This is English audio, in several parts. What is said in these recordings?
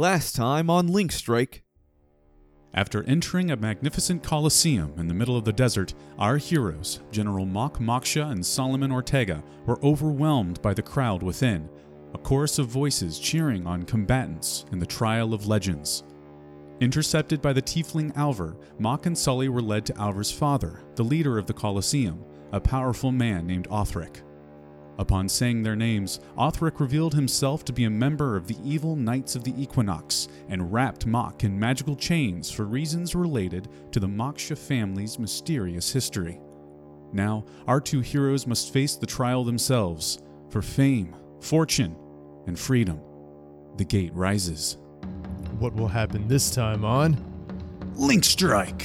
Last time on Link Strike. After entering a magnificent coliseum in the middle of the desert, our heroes, General Mok Moksha and Solomon Ortega, were overwhelmed by the crowd within, a chorus of voices cheering on combatants in the trial of legends. Intercepted by the tiefling Alvar, Mok and Sully were led to Alvar's father, the leader of the Colosseum, a powerful man named Othric. Upon saying their names, Othric revealed himself to be a member of the evil Knights of the Equinox and wrapped Mok in magical chains for reasons related to the Moksha family's mysterious history. Now, our two heroes must face the trial themselves for fame, fortune, and freedom. The gate rises. What will happen this time on? Link Strike!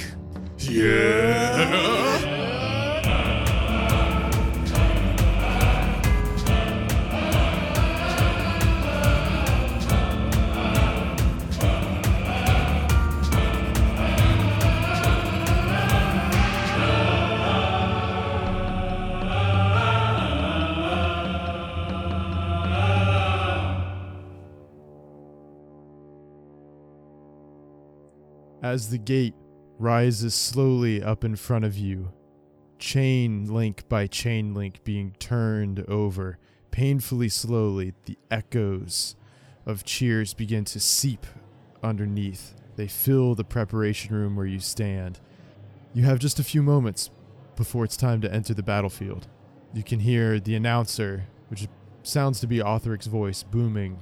As the gate rises slowly up in front of you, chain link by chain link being turned over, painfully slowly, the echoes of cheers begin to seep underneath. They fill the preparation room where you stand. You have just a few moments before it's time to enter the battlefield. You can hear the announcer, which sounds to be Othric's voice, booming.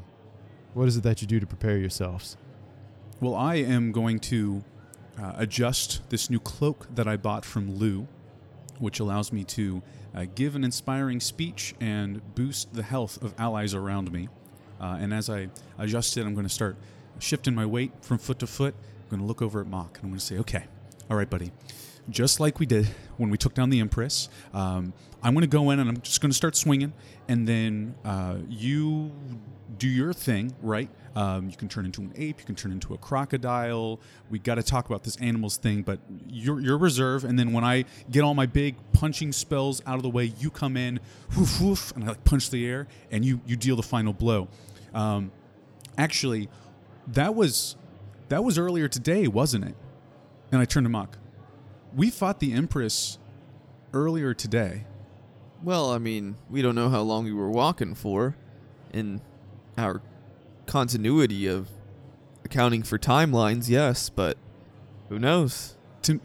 What is it that you do to prepare yourselves? Well, I am going to uh, adjust this new cloak that I bought from Lou, which allows me to uh, give an inspiring speech and boost the health of allies around me. Uh, and as I adjust it, I'm going to start shifting my weight from foot to foot. I'm going to look over at Mok and I'm going to say, okay, all right, buddy. Just like we did when we took down the Empress, um, I'm going to go in and I'm just going to start swinging, and then uh, you do your thing, right? Um, you can turn into an ape. You can turn into a crocodile. We got to talk about this animals thing, but you're, you're reserve. And then when I get all my big punching spells out of the way, you come in, whoof, whoof, and I like punch the air, and you you deal the final blow. Um, actually, that was that was earlier today, wasn't it? And I turned to Mok. We fought the Empress earlier today. Well, I mean, we don't know how long we were walking for in our continuity of accounting for timelines, yes, but who knows? to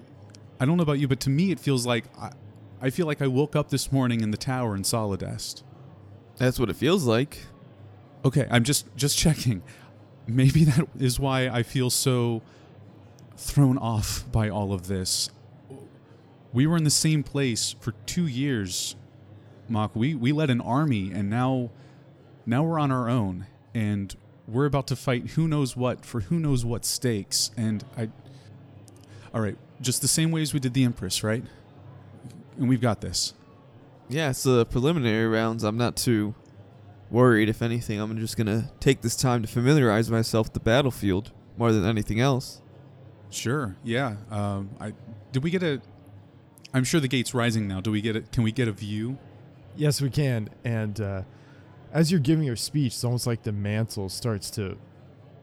I don't know about you, but to me it feels like I, I feel like I woke up this morning in the tower in Solidest. That's what it feels like. Okay, I'm just just checking. Maybe that is why I feel so thrown off by all of this. We were in the same place for 2 years. Mok, we we led an army and now now we're on our own and we're about to fight who knows what for who knows what stakes and I All right, just the same way as we did the Empress, right? And we've got this. Yeah, it's the preliminary rounds. I'm not too worried. If anything, I'm just gonna take this time to familiarize myself with the battlefield more than anything else. Sure. Yeah. Um, I did we get a? I'm sure the gate's rising now. Do we get it? Can we get a view? Yes, we can. And uh, as you're giving your speech, it's almost like the mantle starts to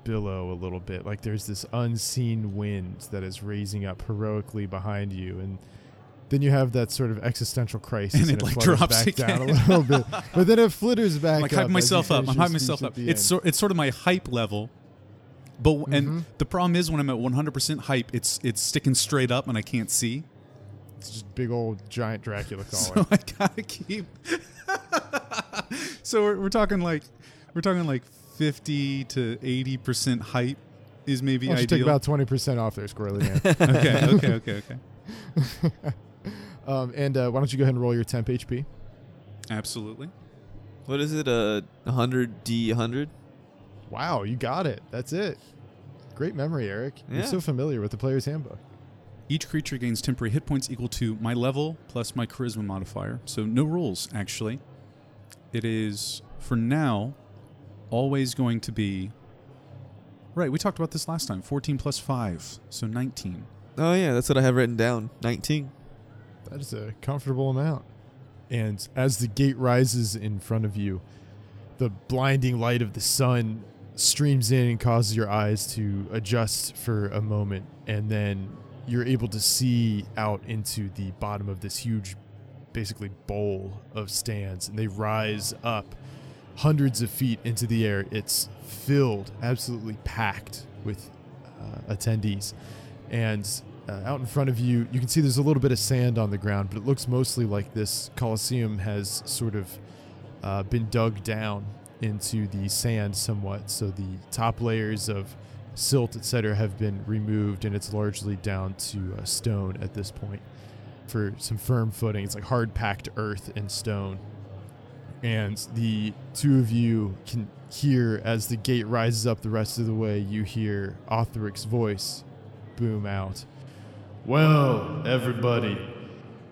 billow a little bit. Like there's this unseen wind that is raising up heroically behind you, and then you have that sort of existential crisis, And it, like, drops back down a little bit. But then it flitters back. I'm like myself up. I'm hyping myself up. It's end. so, it's sort of my hype level. But and Mhm. the problem is when I'm at 100% hype, it's it's sticking straight up and I can't see. It's just big old giant Dracula collar. So I gotta keep. so we're, we're talking like we're talking like 50 to 80 percent hype is maybe Why don't take about twenty percent off there, Squirrely Man. okay, okay, okay, okay. um, and uh, why don't you go ahead and roll your temp HP? Absolutely. What is it? A uh, 100 D 100? Wow, you got it. That's it. Great memory, Eric. You're so familiar with the player's handbook. Each creature gains temporary hit points equal to my level plus my charisma modifier. So no rules, actually. It is, for now, always going to be. Right, we talked about this last time 14 plus 5, so 19. Oh yeah, that's what I have written down. 19. That is a comfortable amount. And as the gate rises in front of you, the blinding light of the sun streams in and causes your eyes to adjust for a moment, and then you're able to see out into the bottom of this huge, basically bowl of stands, and they rise up hundreds of feet into the air. It's filled, absolutely packed with uh, attendees, and uh, out in front of you, you can see there's a little bit of sand on the ground, but it looks mostly like this coliseum has sort of uh, been dug down into the sand somewhat. So the top layers of silt, etc., have been removed, and it's largely down to uh, stone at this point for some firm footing. It's like hard packed earth and stone. And the two of you can hear as the gate rises up the rest of the way, you hear Othric's voice boom out. Well, everybody,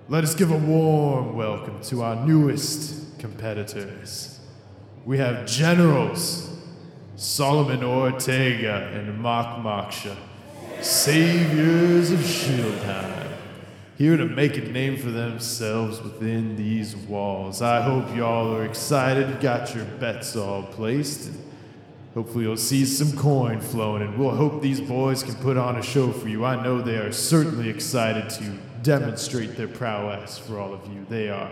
let us give a warm welcome to our newest competitors. We have generals Solomon Ortega and Mark Moksha, saviors of Shieldheim, here to make a name for themselves within these walls. I hope y'all are excited, got your bets all placed. and Hopefully, you'll see some coin flowing, and we'll hope these boys can put on a show for you. I know they are certainly excited to demonstrate their prowess for all of you. They are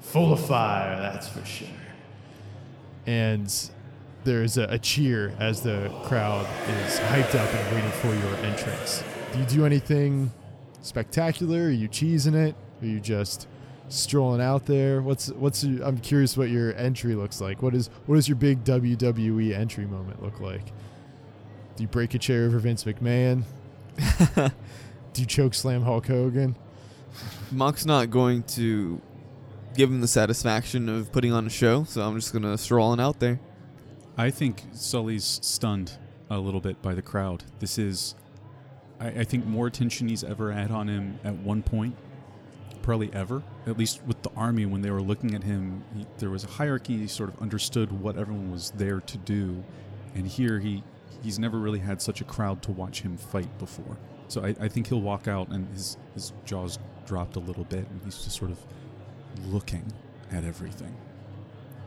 full of fire, that's for sure. And there's a, a cheer as the crowd is hyped up and waiting for your entrance. Do you do anything spectacular? Are you cheesing it? Are you just strolling out there? What's what's your, I'm curious what your entry looks like. What is what does your big WWE entry moment look like? Do you break a chair over Vince McMahon? Do you choke slam Hulk Hogan? Mok's not going to give him the satisfaction of putting on a show, so I'm just gonna stroll on out there. I think Sully's stunned a little bit by the crowd. This is, I, I think, more attention he's ever had on him at one point, probably ever. At least with the army, when they were looking at him, he, there was a hierarchy. He sort of understood what everyone was there to do, and here he he's never really had such a crowd to watch him fight before. So I, I think he'll walk out and his his jaws dropped a little bit, and he's just sort of looking at everything.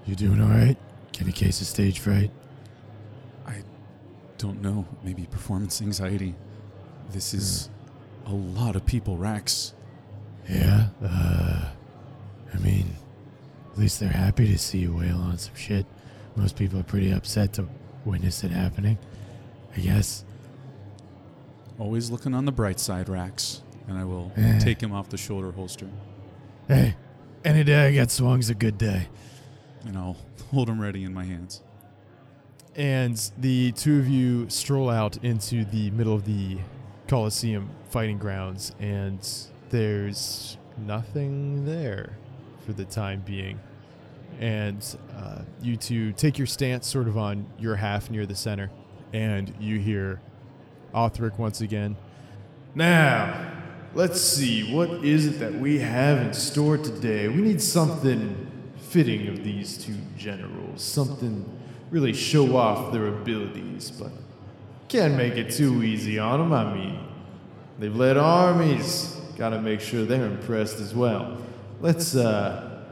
You doing all right? Get a case of stage fright? I don't know. Maybe performance anxiety. This is a lot of people, Rax. Yeah. Uh, I mean, at least they're happy to see you wail on some shit. Most people are pretty upset to witness it happening. I guess. Always looking on the bright side, Rax. And I will Eh. take him off the shoulder holster. Hey, any day I get swung's a good day. And I'll hold him ready in my hands. And the two of you stroll out into the middle of the Coliseum fighting grounds, and there's nothing there for the time being. And uh, you two take your stance sort of on your half near the center, and you hear Othric once again. Now, let's see, what is it that we have in store today? We need something fitting of these two generals, something really show off their abilities, but can't make it too easy on them. I mean, they've led armies, gotta make sure they're impressed as well. Let's, uh,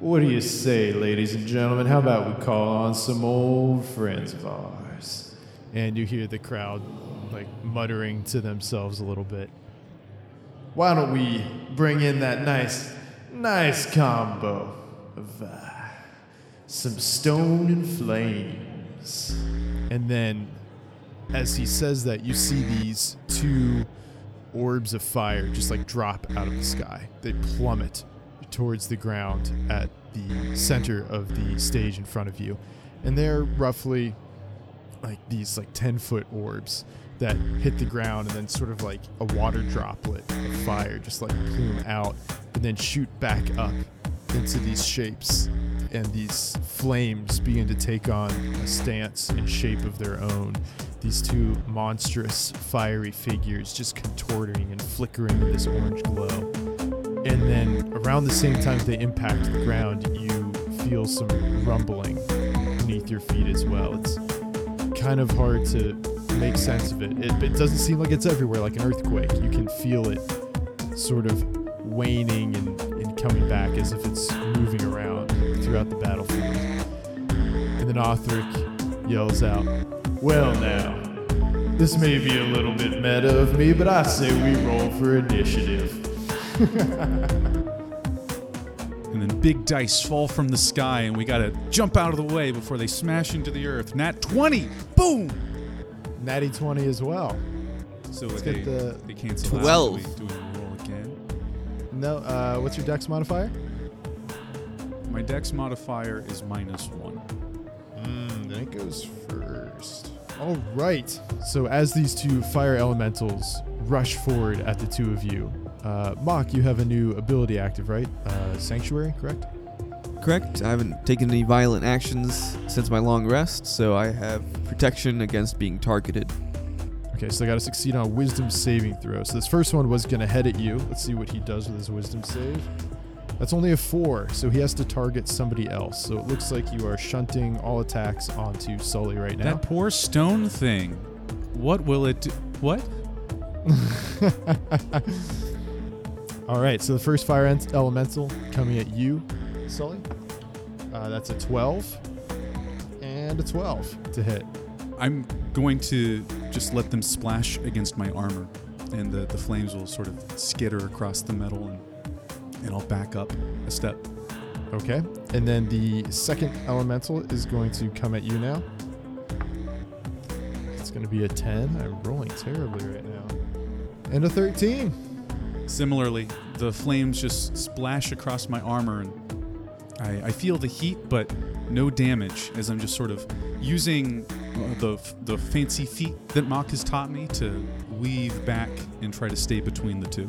what do you say, ladies and gentlemen? How about we call on some old friends of ours? And you hear the crowd like muttering to themselves a little bit. Why don't we bring in that nice, nice combo of uh, some stone and flames? And then, as he says that, you see these two orbs of fire just like drop out of the sky. They plummet towards the ground at the center of the stage in front of you. And they're roughly like these like 10 foot orbs that hit the ground and then sort of like a water droplet of fire just like plume out and then shoot back up into these shapes and these flames begin to take on a stance and shape of their own these two monstrous fiery figures just contorting and flickering in this orange glow and then around the same time they impact the ground you feel some rumbling beneath your feet as well it's kind of hard to make sense of it. it. It doesn't seem like it's everywhere, like an earthquake. You can feel it sort of waning and, and coming back as if it's moving around throughout the battlefield. And then Othric, yells out, Well, now, this may be a little bit meta of me, but I say we roll for initiative. And then big dice fall from the sky, and we gotta jump out of the way before they smash into the earth. Nat 20! Boom! Natty 20 as well. So Let's they, get the they cancel out. Twelve. Do we, do we roll again? No, uh, what's your dex modifier? My dex modifier is minus one. Mm, then it goes first. All right. So as these two fire elementals rush forward at the two of you, uh, Mok, you have a new ability active, right? Uh, Sanctuary, correct? Correct. I haven't taken any violent actions since my long rest, so I have protection against being targeted. Okay, so I got to succeed on a Wisdom saving throw. So this first one was gonna head at you. Let's see what he does with his Wisdom save. That's only a four, so he has to target somebody else. So it looks like you are shunting all attacks onto Sully right now. That poor stone thing. What will it do? What? All right, so the first fire ent- elemental coming at you, Sully. Uh, that's a 12 and a 12 to hit. I'm going to just let them splash against my armor, and the, the flames will sort of skitter across the metal, and, and I'll back up a step. Okay, and then the second elemental is going to come at you now. It's going to be a 10. I'm rolling terribly right now. And a 13. Similarly, the flames just splash across my armor, and I, I feel the heat, but no damage as I'm just sort of using uh, the, the fancy feet that Mok has taught me to weave back and try to stay between the two.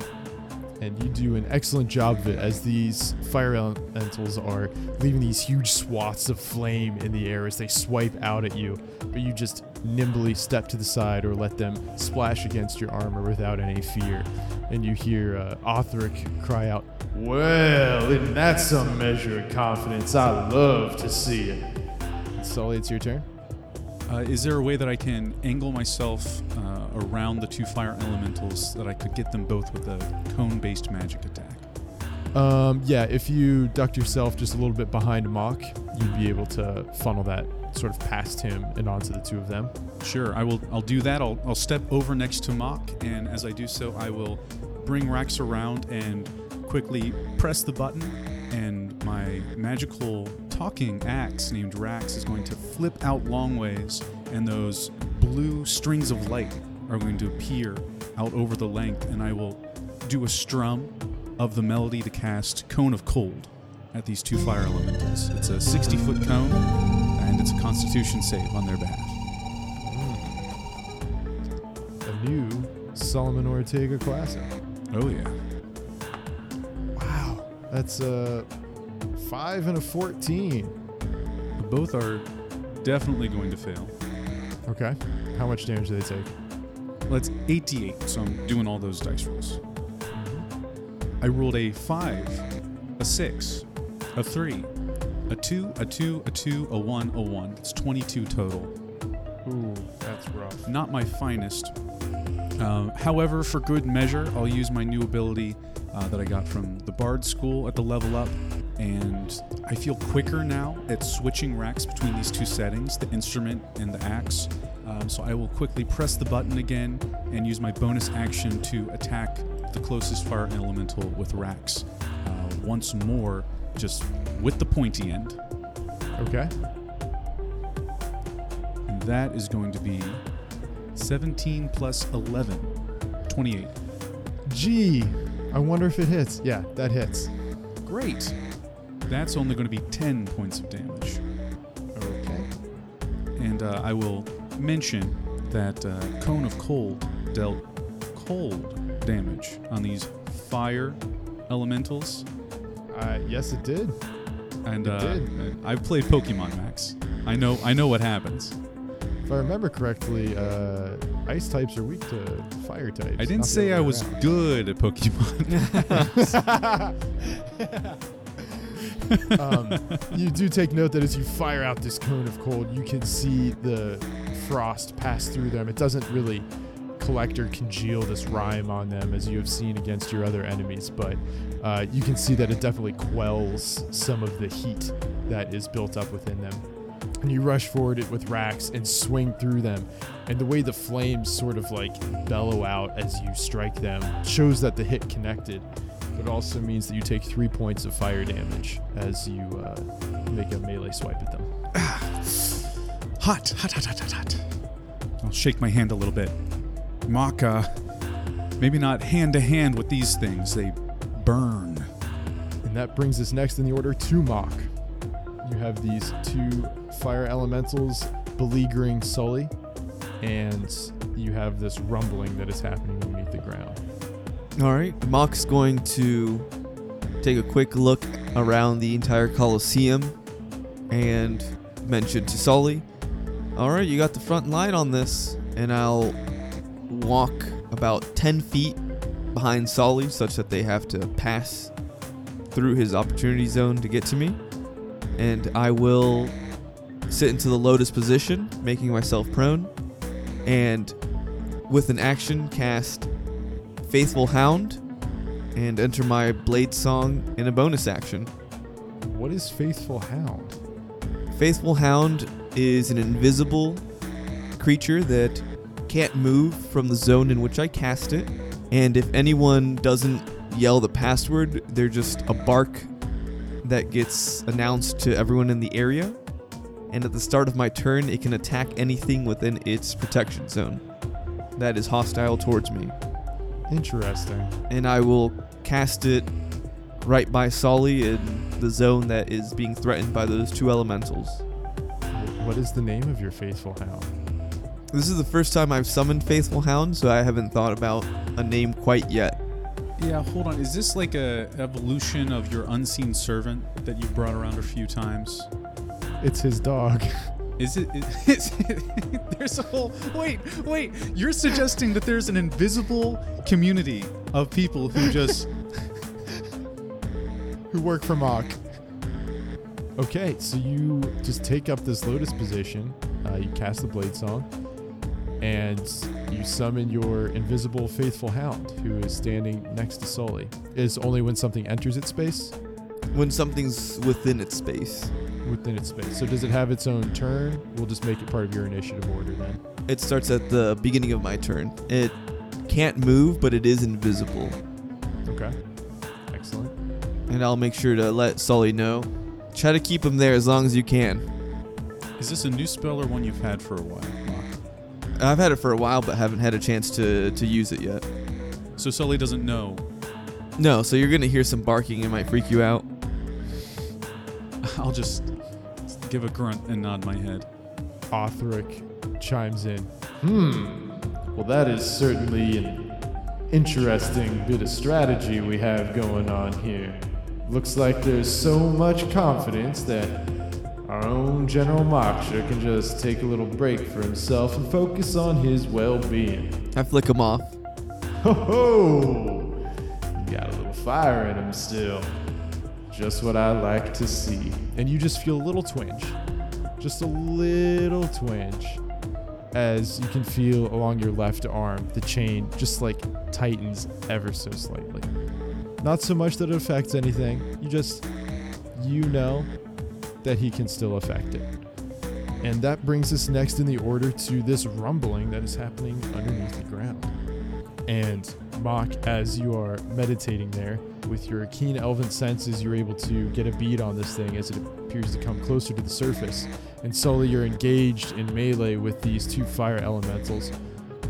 And you do an excellent job of it as these fire elementals are leaving these huge swaths of flame in the air as they swipe out at you. But you just nimbly step to the side or let them splash against your armor without any fear. And you hear uh, Othric cry out, Well, isn't that some measure of confidence? I love to see it. Sully, it's your turn. Uh, is there a way that I can angle myself uh, around the two fire elementals that I could get them both with a cone based magic attack? Um, yeah, if you ducked yourself just a little bit behind Mok, you'd be able to funnel that sort of past him and onto the two of them. Sure, I will. I'll do that. I'll, I'll step over next to Mok, and as I do so, I will bring Rax around and quickly press the button, and my magical talking axe named Rax is going to flip out long ways, and those blue strings of light are going to appear out over the length, and I will do a strum of the melody to cast Cone of Cold at these two fire elementals. It's a 60 foot cone, and it's a constitution save on their behalf. A new Solomon Ortega classic. Oh, yeah. That's a 5 and a 14. Both are definitely going to fail. Okay. How much damage do they take? Let's 88, so I'm doing all those dice rolls. I rolled a 5, a 6, a 3, a 2, a 2, a 2, a 1, a 1. It's 22 total. Ooh, that's rough. Not my finest. Um, however, for good measure, I'll use my new ability uh, that I got from the Bard School at the level up, and I feel quicker now at switching Rax between these two settings, the instrument and the axe. Um, so I will quickly press the button again and use my bonus action to attack the closest fire elemental with Rax uh, once more, just with the pointy end. Okay. And that is going to be 17 plus 11, 28. Gee, I wonder if it hits. Yeah, that hits. Great. That's only going to be 10 points of damage. Okay. And uh, I will mention that uh, Cone of Cold dealt cold damage on these fire elementals. Uh, yes, it did. And It uh, did. I've played Pokemon Max. I know I know what happens. If I remember correctly, uh, ice types are weak to fire types. I didn't say I was around. good at Pokemon. um, you do take note that as you fire out this cone of cold, you can see the frost pass through them. It doesn't really collect or congeal this rime on them as you have seen against your other enemies, but uh, you can see that it definitely quells some of the heat that is built up within them. And you rush forward it with Rax and swing through them. And the way the flames sort of like bellow out as you strike them shows that the hit connected. But also means that you take three points of fire damage as you uh, make a melee swipe at them. Hot, hot, hot, hot, hot, hot. I'll shake my hand a little bit. Maka, maybe not hand to hand with these things. They burn. And that brings us next in the order to Mok. You have these two fire elementals beleaguering Sully, and you have this rumbling that is happening beneath the ground. All right. Mok's going to take a quick look around the entire Coliseum and mention to Sully, All right, you got the front line on this. And I'll walk about 10 feet behind Sully such that they have to pass through his opportunity zone to get to me. And I will sit into the lotus position, making myself prone. And with an action, cast Faithful Hound and enter my Blade Song in a bonus action. What is Faithful Hound? Faithful Hound is an invisible creature that can't move from the zone in which I cast it. And if anyone doesn't yell the password, they're just a bark that gets announced to everyone in the area. And at the start of my turn, it can attack anything within its protection zone that is hostile towards me. Interesting. And I will cast it right by Solly in the zone that is being threatened by those two elementals. What is the name of your Faithful Hound? This is the first time I've summoned Faithful Hound, so I haven't thought about a name quite yet. Yeah, hold on. Is this like a evolution of your unseen servant that you've brought around a few times? It's his dog. Is it? Is it there's a whole. Wait, wait. You're suggesting that there's an invisible community of people who just. who work for Mok. Okay, so you just take up this lotus position. Uh, you cast the blade song, and you summon your invisible faithful hound, who is standing next to Sully. Is only when something enters its space, When something's within its space, within its space. So does it have its own turn? We'll just make it part of your initiative order then. it starts at the beginning of my turn. It can't move, but it is invisible. Okay. Excellent. And I'll make sure to let Sully know. Try to keep him there as long as you can. Is this a new spell or one you've had for a while? Mark? I've had it for a while, but haven't had a chance to, to use it yet. So Sully doesn't know. No, so you're gonna hear some barking. It might freak you out. I'll just give a grunt and nod my head. Othric chimes in. Hmm. Well, that is certainly an interesting bit of strategy we have going on here. Looks like there's so much confidence that our own General Moksha can just take a little break for himself and focus on his well being. I flick him off. Ho ho! Got a little fire in him still. Just what I like to see. And you just feel a little twinge. Just a little twinge. As you can feel along your left arm, the chain just like tightens ever so slightly. Not so much that it affects anything. You just, you know that he can still affect it. And that brings us next in the order to this rumbling that is happening underneath the ground. And Mok, as you are meditating there, with your keen elven senses, you're able to get a bead on this thing as it appears to come closer to the surface. And slowly you're engaged in melee with these two fire elementals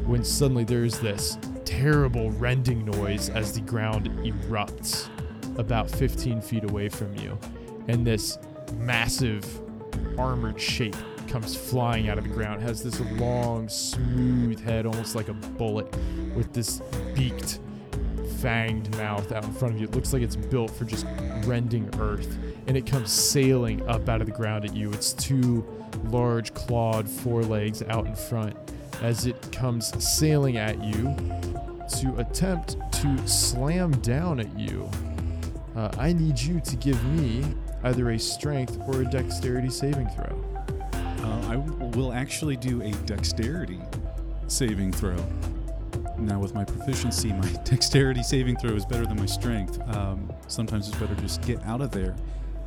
when suddenly there's this terrible rending noise as the ground erupts about 15 feet away from you. And this massive armored shape comes flying out of the ground, has this long, smooth head, almost like a bullet, with this beaked, fanged mouth out in front of you. It looks like it's built for just rending earth. And it comes sailing up out of the ground at you. Its two large clawed forelegs out in front as it comes sailing at you to attempt to slam down at you. Uh, I need you to give me either a strength or a dexterity saving throw. Uh, I will actually do a dexterity saving throw. Now, with my proficiency, my dexterity saving throw is better than my strength. Um, sometimes it's better just get out of there.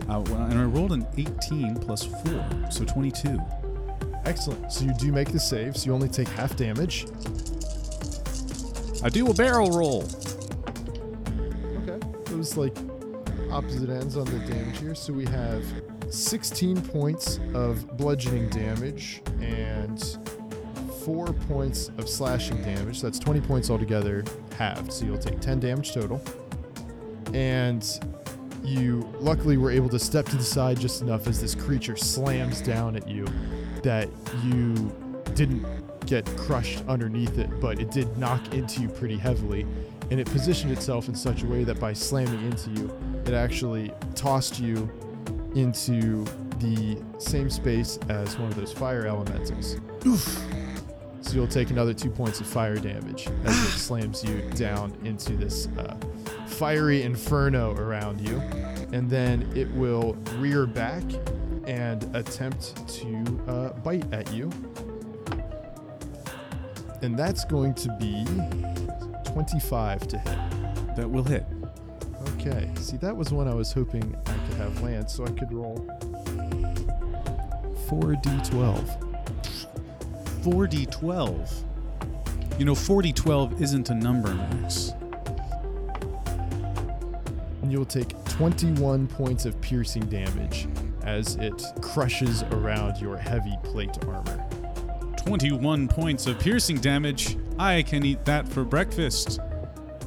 Uh, and I rolled an 18 plus 4, so 22. Excellent. So you do make the save, so you only take half damage. I do a barrel roll. Okay. It was like opposite ends on the damage here. So we have 16 points of bludgeoning damage and 4 points of slashing damage. So that's 20 points altogether, halved. So you'll take 10 damage total. And you luckily were able to step to the side just enough as this creature slams down at you that you didn't get crushed underneath it, but it did knock into you pretty heavily. And it positioned itself in such a way that by slamming into you, it actually tossed you into the same space as one of those fire elementals. Oof. So you'll take another two points of fire damage as it slams you down into this uh, fiery inferno around you. And then it will rear back and attempt to uh, bite at you. And that's going to be 25 to hit. That will hit. Okay. See, that was one I was hoping I could have land so I could roll 4d12. 4d12. You know, 4d12 isn't a number, Max. And you'll take 21 points of piercing damage as it crushes around your heavy plate armor. 21 points of piercing damage. I can eat that for breakfast.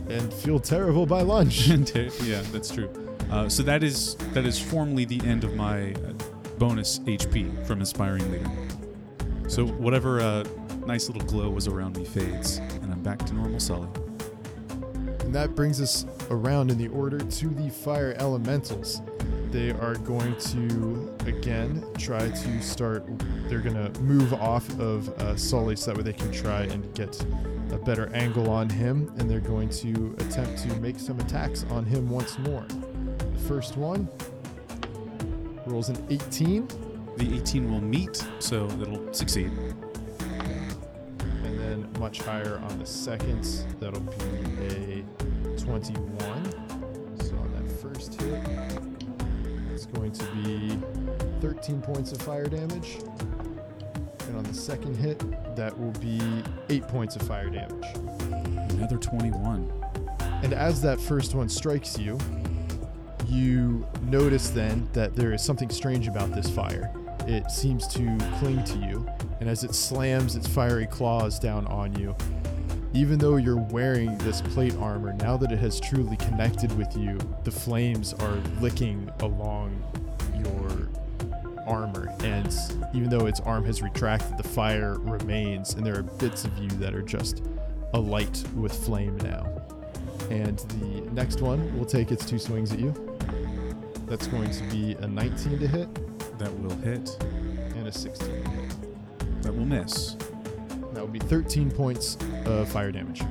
And feel terrible by lunch. yeah, that's true. Uh, so that is that is formally the end of my uh, bonus HP from Inspiring Leader. So whatever uh, nice little glow was around me fades, and I'm back to normal Sully. And that brings us around in the order to the fire elementals. They are going to again try to start. They're going to move off of uh, Sully so that way they can try and get a better angle on him, and they're going to attempt to make some attacks on him once more. The first one rolls an 18, The 18 will meet, so it'll succeed. and then much higher on the second. That'll be a 21. So on that first hit, it's going to be 13 points of fire damage. And on the second hit, that will be 8 points of fire damage. Another 21. And as that first one strikes you, you notice then that there is something strange about this fire. It seems to cling to you, and as it slams its fiery claws down on you, even though you're wearing this plate armor, now that it has truly connected with you, the flames are licking along your armor. And even though its arm has retracted, the fire remains, and there are bits of you that are just alight with flame now. And the next one will take its two swings at you. That's going to be a 19 to hit That will hit. and a 16 to hit. That will miss. That be 13 points of fire damage.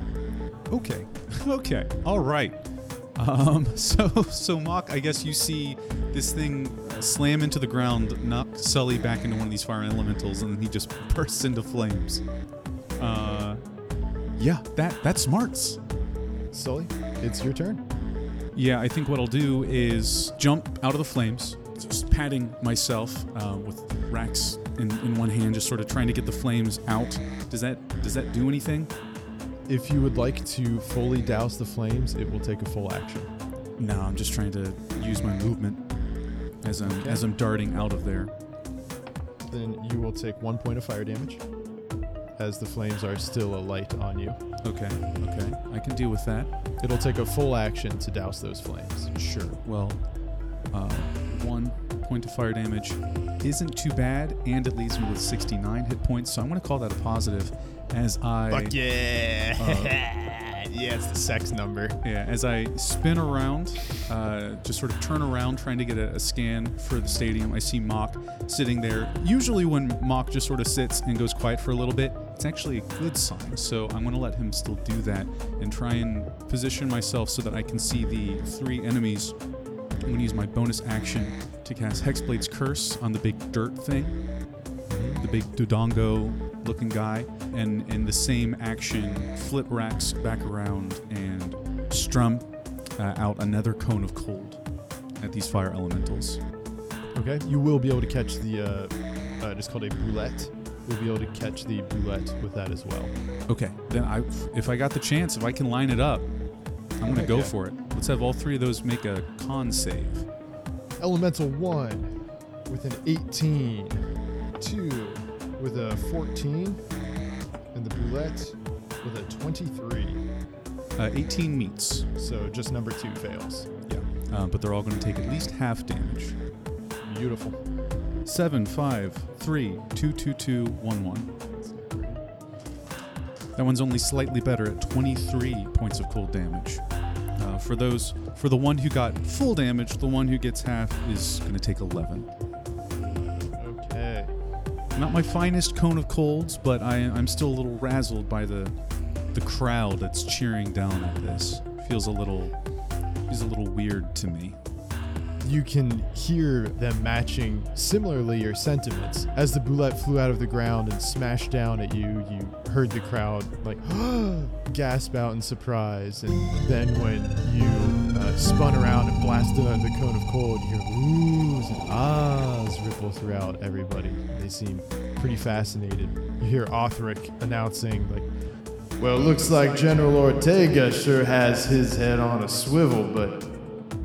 Okay. okay. All right. Um, so, so Mok, I guess you see this thing slam into the ground, knock Sully back into one of these fire elementals, and then he just bursts into flames. Uh, yeah, that that smarts. Sully, it's your turn. Yeah, I think what I'll do is jump out of the flames, just patting myself uh, with Rax in, in one hand, just sort of trying to get the flames out. Does that does that do anything? If you would like to fully douse the flames, it will take a full action. No, I'm just trying to use my movement as I'm Okay. as I'm darting out of there. Then you will take one point of fire damage as the flames are still alight on you. Okay, okay, I can deal with that. It'll take a full action to douse those flames. Sure. Well, uh, one point of fire damage isn't too bad, and it leaves me with 69 hit points. So I'm going to call that a positive, as I yeah! Uh, yeah, it's the sex number. Yeah, as I spin around, uh, just sort of turn around trying to get a, a scan for the stadium, I see Mok sitting there. Usually, when Mok just sort of sits and goes quiet for a little bit, it's actually a good sign. So I'm going to let him still do that and try and position myself so that I can see the three enemies. I'm going to use my bonus action to cast Hexblade's Curse on the big dirt thing, the big Dodongo looking guy, and in the same action, flip Rax back around and strum uh, out another cone of cold. at these fire elementals. Okay, you will be able to catch the. Uh, uh, it's called a bulette. You'll be able to catch the bulette with that as well. Okay, then I, if I got the chance, if I can line it up, I'm gonna go for it. Let's have all three of those make a con save. Elemental one with an 18, two with a 14, and the bulette with a 23. Uh, 18 meets. So just number two fails. Yeah, uh, but they're all going to take at least half damage. Beautiful. Seven, five, three, two, two, two, one, one. That one's only slightly better at 23 points of cold damage. Uh, for those, for the one who got full damage, the one who gets half is going to take 11. Okay. Not my finest cone of colds, but I, I'm still a little razzled by the the crowd that's cheering down at this. Feels a little feels a little weird to me. You can hear them matching similarly your sentiments. As the bulette flew out of the ground and smashed down at you, you heard the crowd like gasp out in surprise. And then when you uh, spun around and blasted on the cone of cold, you hear oohs and ahs ripple throughout everybody. They seem pretty fascinated. You hear Othric announcing like, well, looks like General Ortega sure has his head on a swivel, but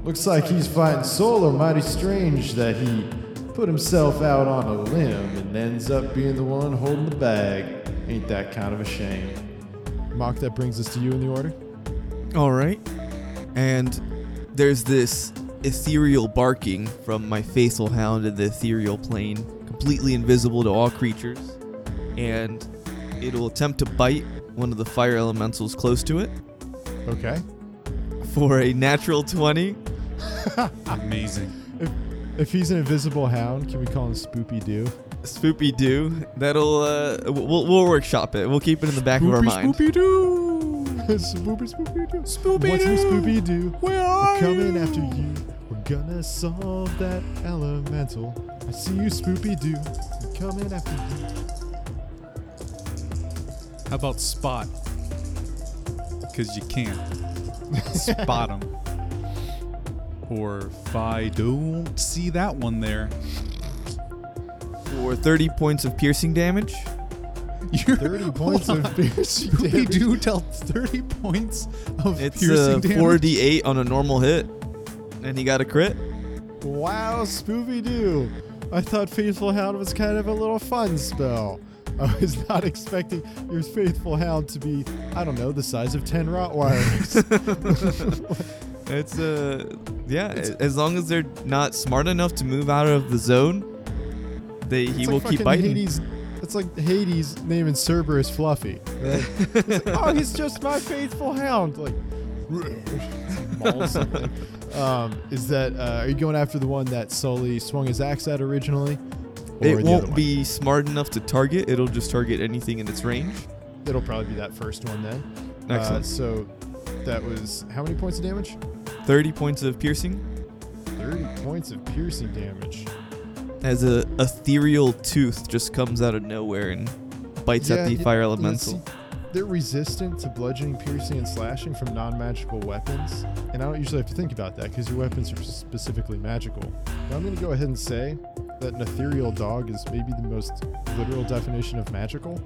looks like he's fighting solo. Mighty strange that he put himself out on a limb and ends up being the one holding the bag. Ain't that kind of a shame? Mok, that brings us to you in the order. All right. And there's this ethereal barking from my faithful hound in the ethereal plane, completely invisible to all creatures. And it'll attempt to bite one of the fire elementals close to it Okay. for a natural 20. Amazing. If he's an invisible hound, can we call him Spoopy Doo? Spoopy Doo. That'll, uh, we'll, we'll workshop it. We'll keep it in the back of our mind. Spoopy doo. Spoopy Spoopy Doo. Spoopy What's new, Doo. Spoopy Doo? Where We're are coming you? after you. We're gonna solve that elemental. I see you, Spoopy Doo. We're coming after you. How about spot? Because you can't spot them. Or if I don't see that one there, For 30 points of piercing damage. you're 30 points Hold of piercing Scooby damage. Doo dealt 30 points of It's uh, piercing a damage. 4d8 on a normal hit. And he got a crit. Wow, Spoopy Doo. I thought Faithful Hound was kind of a little fun spell. I was not expecting your Faithful Hound to be, I don't know, the size of 10 Rottweilers. It's uh yeah, as long as they're not smart enough to move out of the zone, they he will like keep biting. Hades, it's like Hades naming Cerberus Fluffy. Like, oh, he's just my faithful hound. Like. Um, is that uh, are you going after the one that Sully swung his axe at originally? Or It won't be smart enough to target. It'll just target anything in its range. It'll probably be that first one then. Uh, Excellent. so that was how many points of damage? 30 points of piercing Thirty points of piercing damage. as a ethereal tooth just comes out of nowhere and bites Yeah, at the fire elemental. see. They're resistant to bludgeoning, piercing, and slashing from non-magical weapons, and I don't usually have to think about that because your weapons are specifically magical. But I'm going to go ahead and say that an ethereal dog is maybe the most literal definition of magical.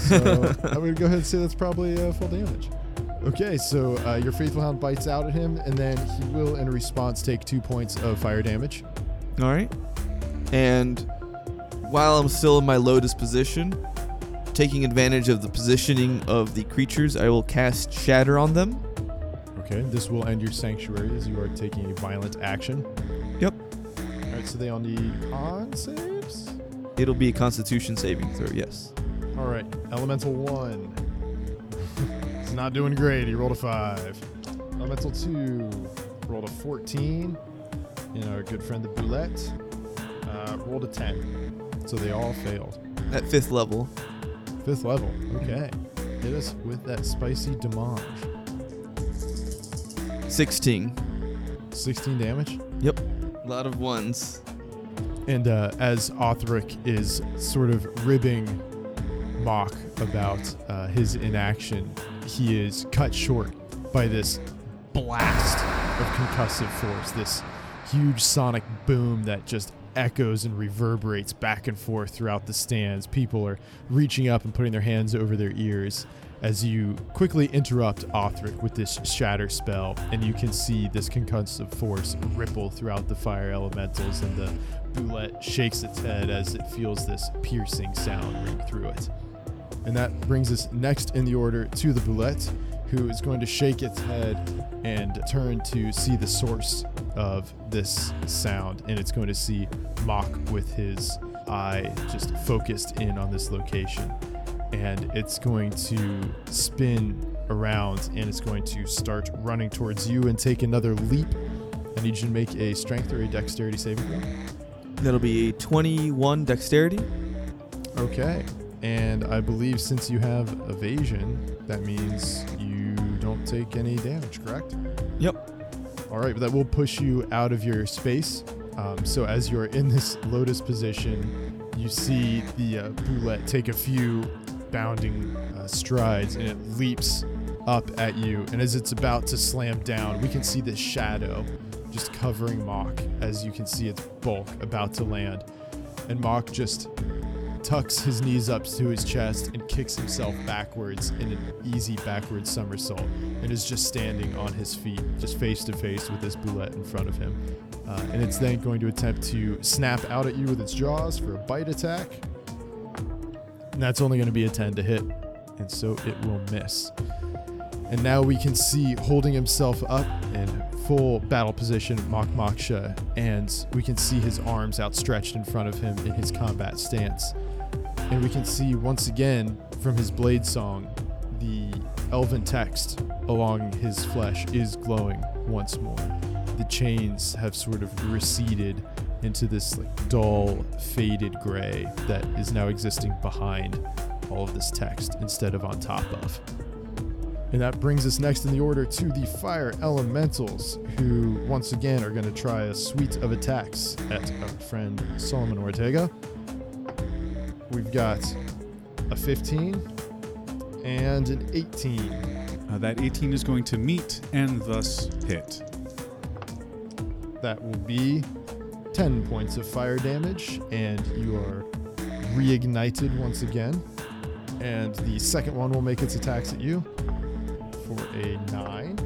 So I'm going to go ahead and say that's probably uh, full damage. Okay, so uh, your Faithful Hound bites out at him, and then he will, in response, take two points of fire damage. All right. And while I'm still in my lotus position, taking advantage of the positioning of the creatures, I will cast Shatter on them. Okay, this will end your sanctuary as you are taking a violent action. Yep. All right, so they all need con saves? It'll be a Constitution saving throw, yes. All right, Elemental 1 not doing great. He rolled a five. Elemental two rolled a fourteen. And our good friend the Bulette uh, rolled a ten. So they all failed. At fifth level. Fifth level. Okay. Hit us with that spicy damage. 16. 16 damage. Yep. A lot of ones. And uh, as Othric is sort of ribbing Mok about uh, his inaction, he is cut short by this blast of concussive force, this huge sonic boom that just echoes and reverberates back and forth throughout the stands. People are reaching up and putting their hands over their ears as you quickly interrupt Othric with this shatter spell, and you can see this concussive force ripple throughout the fire elementals, and the bulette shakes its head as it feels this piercing sound ring through it. And that brings us next in the order to the bulette, who is going to shake its head and turn to see the source of this sound. And it's going to see Mok with his eye just focused in on this location. And it's going to spin around and it's going to start running towards you and take another leap. I need you to make a strength or a dexterity saving throw. That'll be a 21 dexterity. Okay. And I believe since you have evasion, that means you don't take any damage, correct? Yep. All right, but that will push you out of your space. Um, so as you're in this lotus position, you see the uh, bulette take a few bounding uh, strides and it leaps up at you. And as it's about to slam down, we can see this shadow just covering Mok as you can see its bulk about to land. And Mok just tucks his knees up to his chest and kicks himself backwards in an easy backward somersault and is just standing on his feet, just face to face with this bulette in front of him. Uh, and it's then going to attempt to snap out at you with its jaws for a bite attack. And that's only going to be a 10 to hit, and so it will miss. And now we can see holding himself up in full battle position Mok Moksha, and we can see his arms outstretched in front of him in his combat stance. And we can see once again from his blade song, the elven text along his flesh is glowing once more. The chains have sort of receded into this like dull, faded gray that is now existing behind all of this text instead of on top of. And that brings us next in the order to the Fire Elementals, who once again are going to try a suite of attacks at our friend Solomon Ortega. We've got a 15 and an 18. Uh, that 18 is going to meet and thus hit. That will be 10 points of fire damage, and you are reignited once again. And the second one will make its attacks at you for a 9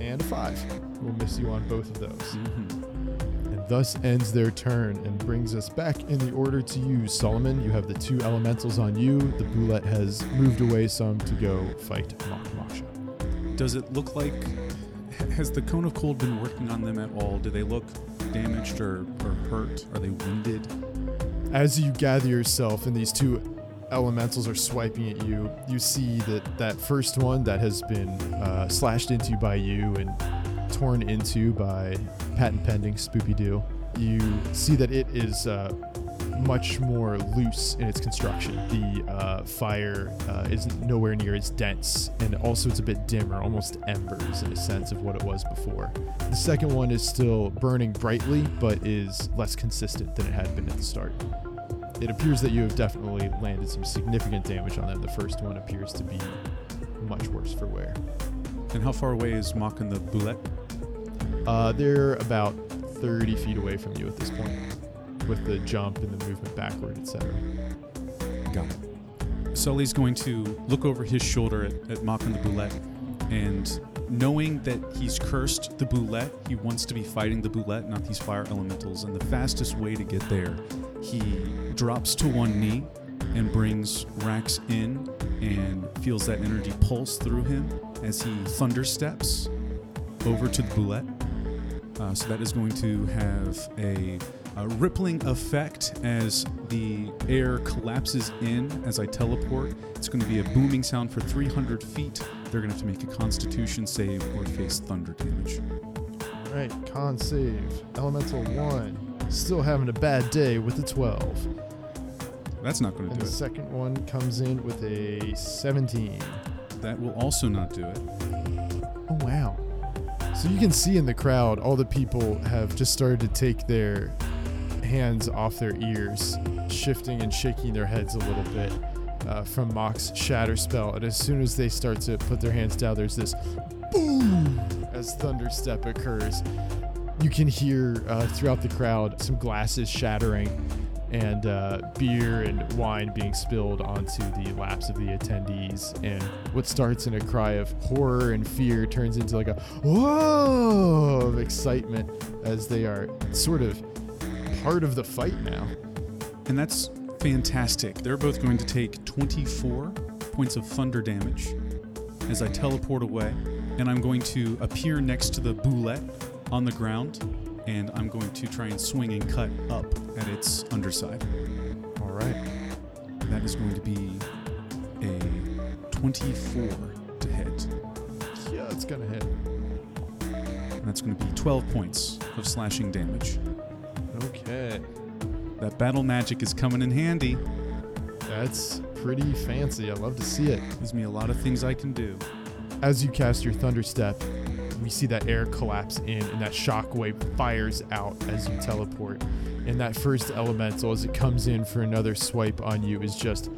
and a 5. We'll miss you on both of those. Mm-hmm. And thus ends their turn and brings us back in the order to you, Solomon. You have the two elementals on you. The bulette has moved away some to go fight Mok Moksha. Does it look like has the cone of cold been working on them at all? Do they look damaged or, or hurt? Are they wounded? As you gather yourself in these two elementals are swiping at you, you see that that first one that has been uh, slashed into by you and torn into by patent pending Spoopy Doo, you see that it is uh, much more loose in its construction. The uh, fire uh, is nowhere near as dense, and also it's a bit dimmer, almost embers in a sense of what it was before. The second one is still burning brightly, but is less consistent than it had been at the start. It appears that you have definitely landed some significant damage on them. The first one appears to be much worse for wear. And how far away is Mok and the Bulette? Uh, they're about 30 feet away from you at this point, with the jump and the movement backward, etc. Got it. Sully's going to look over his shoulder at, at Mok and the Bulette, and knowing that he's cursed the Bulette, he wants to be fighting the Bulette, not these fire elementals. And the fastest way to get there, he drops to one knee and brings Rax in and feels that energy pulse through him as he thunder steps over to the Bulette. Uh, so that is going to have a, a rippling effect as the air collapses in as I teleport. It's going to be a booming sound for 300 feet. They're going to have to make a Constitution save or face thunder damage. All right, con save. Elemental 1. Still having a bad day with the 12. That's not going to And do the it. second one comes in with a 17. That will also not do it. Oh, wow. So you can see in the crowd, all the people have just started to take their hands off their ears, shifting and shaking their heads a little bit uh, from Mok's shatter spell. And as soon as they start to put their hands down, there's this boom as thunder step occurs. You can hear uh, throughout the crowd some glasses shattering and uh, beer and wine being spilled onto the laps of the attendees. And what starts in a cry of horror and fear turns into like a whoa of excitement as they are sort of part of the fight now. And that's fantastic. They're both going to take 24 points of thunder damage as I teleport away. And I'm going to appear next to the bulette on the ground. And I'm going to try and swing and cut up at its underside. All right. That is going to be a 24 to hit. Yeah, it's gonna hit. And that's going to be 12 points of slashing damage. Okay. That battle magic is coming in handy. That's pretty fancy. I love to see it. Gives me a lot of things I can do. As you cast your thunder step, we see that air collapse in and that shockwave fires out as you teleport. And that first elemental, as it comes in for another swipe on you, is just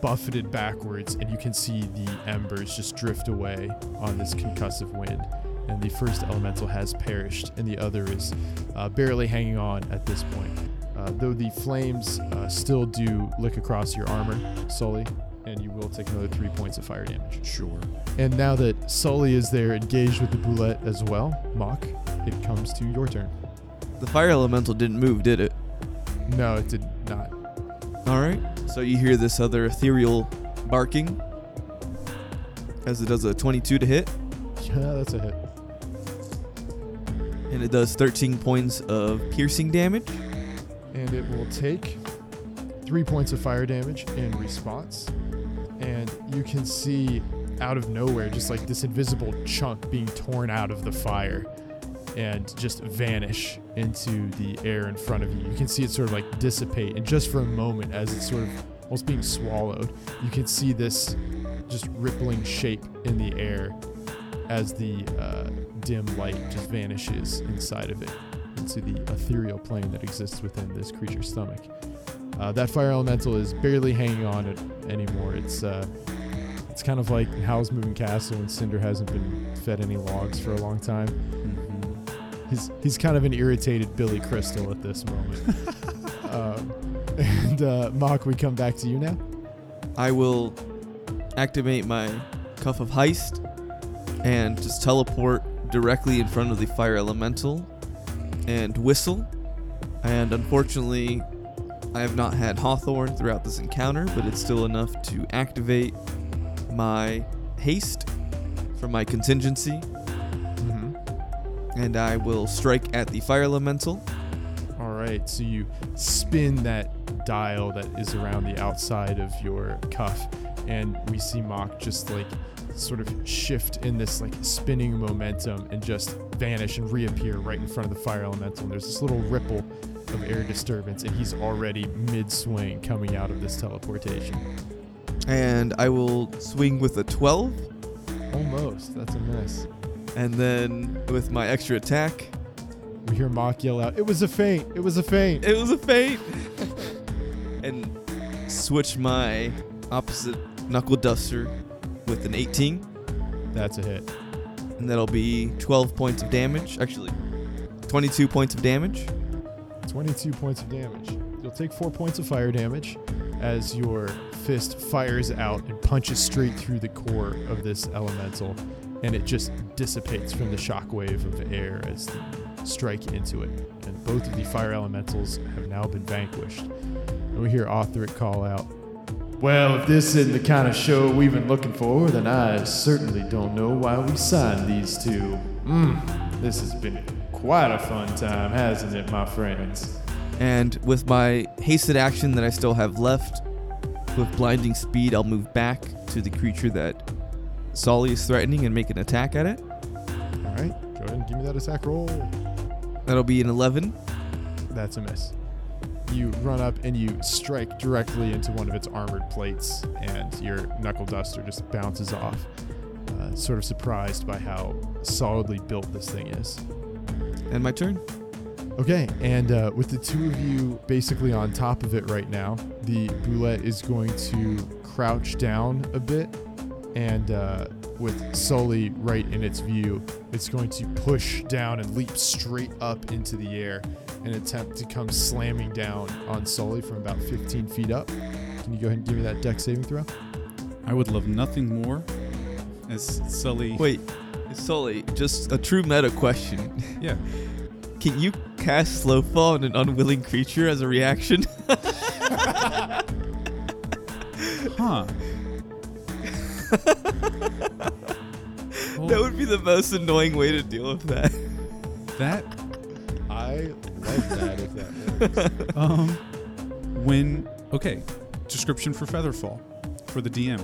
buffeted backwards, and you can see the embers just drift away on this concussive wind. And the first elemental has perished, and the other is uh, barely hanging on at this point. Uh, though the flames uh, still do lick across your armor, Sully, and you will take another three points of fire damage. Sure. And now that Sully is there engaged with the bulette as well, Mok, it comes to your turn. The fire elemental didn't move, did it? No, it did not. All right. So you hear this other ethereal barking as it does a 22 to hit, Yeah, that's a hit. and it does 13 points of piercing damage. And it will take three points of fire damage in response. And you can see out of nowhere just like this invisible chunk being torn out of the fire and just vanish into the air in front of you. You can see it sort of like dissipate, and just for a moment, as it's sort of almost being swallowed, you can see this just rippling shape in the air as the uh, dim light just vanishes inside of it into the ethereal plane that exists within this creature's stomach. Uh, that fire elemental is barely hanging on it anymore. It's uh, it's kind of like Howl's Moving Castle when Cinder hasn't been fed any logs for a long time. He's he's kind of an irritated Billy Crystal at this moment. um, and uh, Mok, we come back to you now. I will activate my Cuff of Heist and just teleport directly in front of the fire elemental and whistle. And unfortunately, I have not had Hawthorne throughout this encounter, but it's still enough to activate my haste from my contingency. Mm-hmm. And I will strike at the fire elemental. All right, so you spin that dial that is around the outside of your cuff, and we see Mok just like sort of shift in this like spinning momentum and just vanish and reappear right in front of the fire elemental. And there's this little ripple of air disturbance, and he's already mid swing coming out of this teleportation. And I will swing with a 12. Almost, that's a miss. And then with my extra attack, We hear Mok yell out, "It was a feint! It was a feint!" it was a feint. and switch my opposite knuckle duster with an 18. That's a hit. And that'll be 12 points of damage. Actually, 22 points of damage. 22 points of damage. You'll take 4 points of fire damage as your fist fires out and punches straight through the core of this elemental, and it just dissipates from the shockwave of air as you strike into it. And both of the fire elementals have now been vanquished. And we hear Othric call out, Well, if this isn't the kind of show we've been looking for, then I certainly don't know why we signed these two. Mmm, this has been quite a fun time, hasn't it, my friends? And with my hasted action that I still have left, with blinding speed, I'll move back to the creature that Sully is threatening and make an attack at it. All right, go ahead and give me that attack roll. That'll be an 11. That's a miss. You run up and you strike directly into one of its armored plates, and your knuckle duster just bounces off, uh, sort of surprised by how solidly built this thing is. And my turn. Okay, and uh, with the two of you basically on top of it right now, the bulette is going to crouch down a bit and uh, with Sully right in its view. It's going to push down and leap straight up into the air and attempt to come slamming down on Sully from about 15 feet up. Can you go ahead and give me that deck saving throw? I would love nothing more as Sully. Wait, Sully, just a true meta question. Yeah. Can you cast slow fall on an unwilling creature as a reaction? Huh. that would be the most annoying way to deal with that. that I love that if that works. um when okay description for featherfall for the dm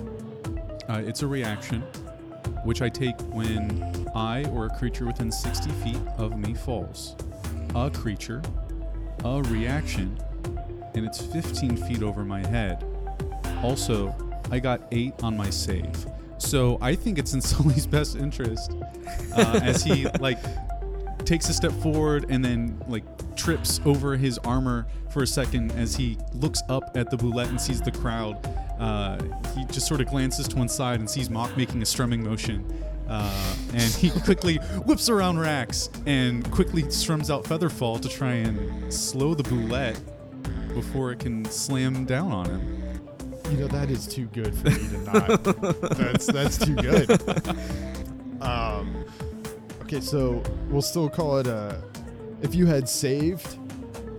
uh, it's a reaction which i take when i or a creature within 60 feet of me falls. A creature a reaction and it's 15 feet over my head. Also i got 8 on my save. So i think it's in sully's best interest uh, as he like takes a step forward and then like trips over his armor for a second as he looks up at the bulette and sees the crowd. Uh, he just sort of glances to one side and sees Mok making a strumming motion. Uh, and he quickly whips around Rax and quickly strums out Featherfall to try and slow the bulette before it can slam down on him. You know that is too good for me to not. that's that's too good. Um, okay, so we'll still call it a. If you had saved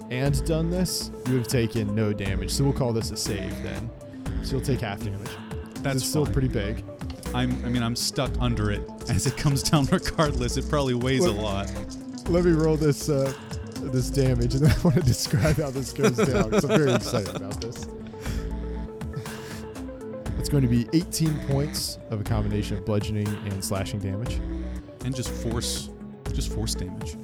and done this, you would have taken no damage. So we'll call this a save then. So you'll take half damage. That's still fine. pretty big. I'm, I mean, I'm stuck under it as it comes down. Regardless, it probably weighs a lot. Let me roll this uh, this damage, and then I want to describe how this goes down. I'm very excited about this. It's going to be 18 points of a combination of bludgeoning and slashing damage. And just force, just force damage.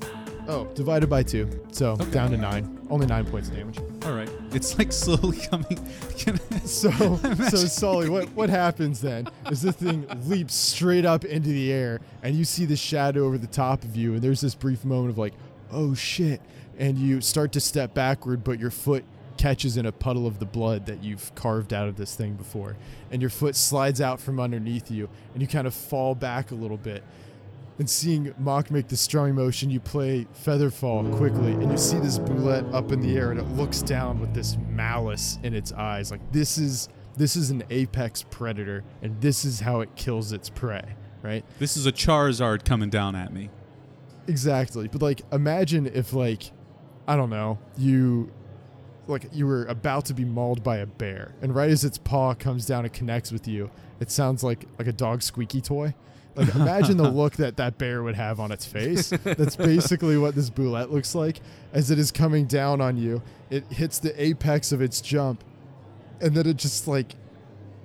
Oh, divided by two, so Okay. down to nine. Only nine points of damage. All right, it's like slowly coming. So, so Sully, what what happens then is this thing leaps straight up into the air, and you see the shadow over the top of you, and there's this brief moment of like, oh shit, and you start to step backward, but your foot catches in a puddle of the blood that you've carved out of this thing before, and your foot slides out from underneath you, and you kind of fall back a little bit. And seeing Mok make the strumming motion, you play Featherfall quickly, and you see this bulette up in the air, and it looks down with this malice in its eyes. Like this is this is an apex predator, and this is how it kills its prey, right? this is a Charizard coming down at me. Exactly. But like imagine if like I don't know, you like you were about to be mauled by a bear and right as its paw comes down and connects with you, it sounds like like a dog squeaky toy. Like imagine the look that that bear would have on its face. That's basically what this bulette looks like as it is coming down on you. It hits the apex of its jump and then it just like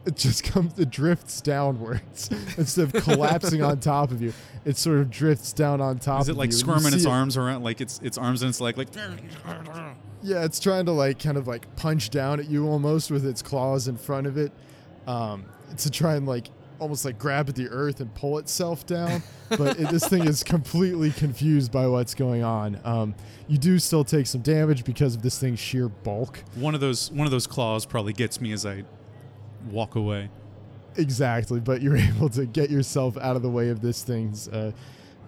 it just comes it drifts downwards instead of collapsing on top of you it sort of drifts down on top Is it like squirming its it- arms around, like its its arms and its like like? yeah it's trying to like kind of like punch down at you almost with its claws in front of it um, to try and like almost like grab at the earth and pull itself down but it, this thing is completely confused by what's going on um, you do still take some damage because of this thing's sheer bulk One of those one of those claws probably gets me as I walk away. Exactly, but you're able to get yourself out of the way of this thing's uh,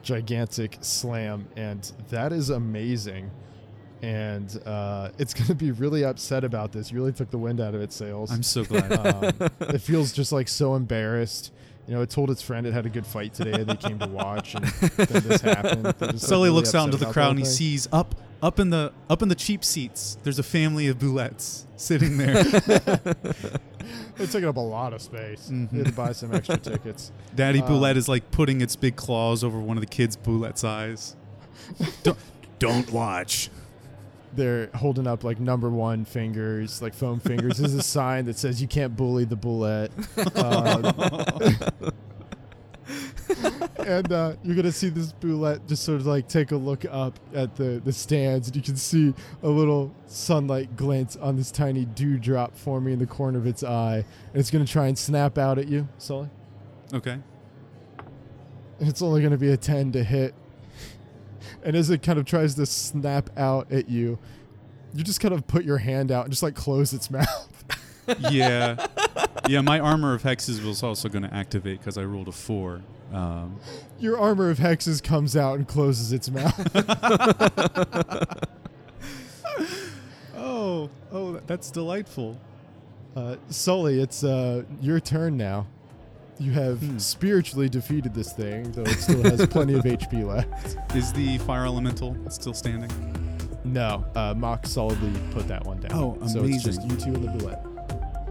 gigantic slam, and that is amazing. And uh, it's going to be really upset about this. You really took the wind out of its sails. I'm so glad. um, it feels just like so embarrassed. You know, it told its friend it had a good fight today, and they came to watch, and then this happened. Like, Sully really looks out into the crowd and he sees up up in the up in the cheap seats. There's a family of bulettes sitting there. They're taking up a lot of space. Mhm. They had to buy some extra tickets. Daddy Um, Bulette is like putting its big claws over one of the kids' Bulette's eyes. don't, don't watch. They're holding up like number one fingers, like foam fingers. this is a sign that says you can't bully the bullet. Um, and uh, you're gonna see this bulette just sort of like take a look up at the the stands, and you can see a little sunlight glint on this tiny dewdrop forming in the corner of its eye, and it's gonna try and snap out at you, Sully. Okay. and it's only going to be a 10 to hit. And as it kind of tries to snap out at you, you just kind of put your hand out and just like close its mouth. Yeah. yeah, my armor of hexes was also going to activate because I rolled a four. Um, Your armor of hexes comes out and closes its mouth. oh, oh, that's delightful. Uh, Sully, it's uh, your turn now. You have Hmm. spiritually defeated this thing, though it still has plenty of HP left. Is the fire elemental still standing? No, uh, Mok solidly put that one down. Oh, So it's just amazing. you two and the bulette.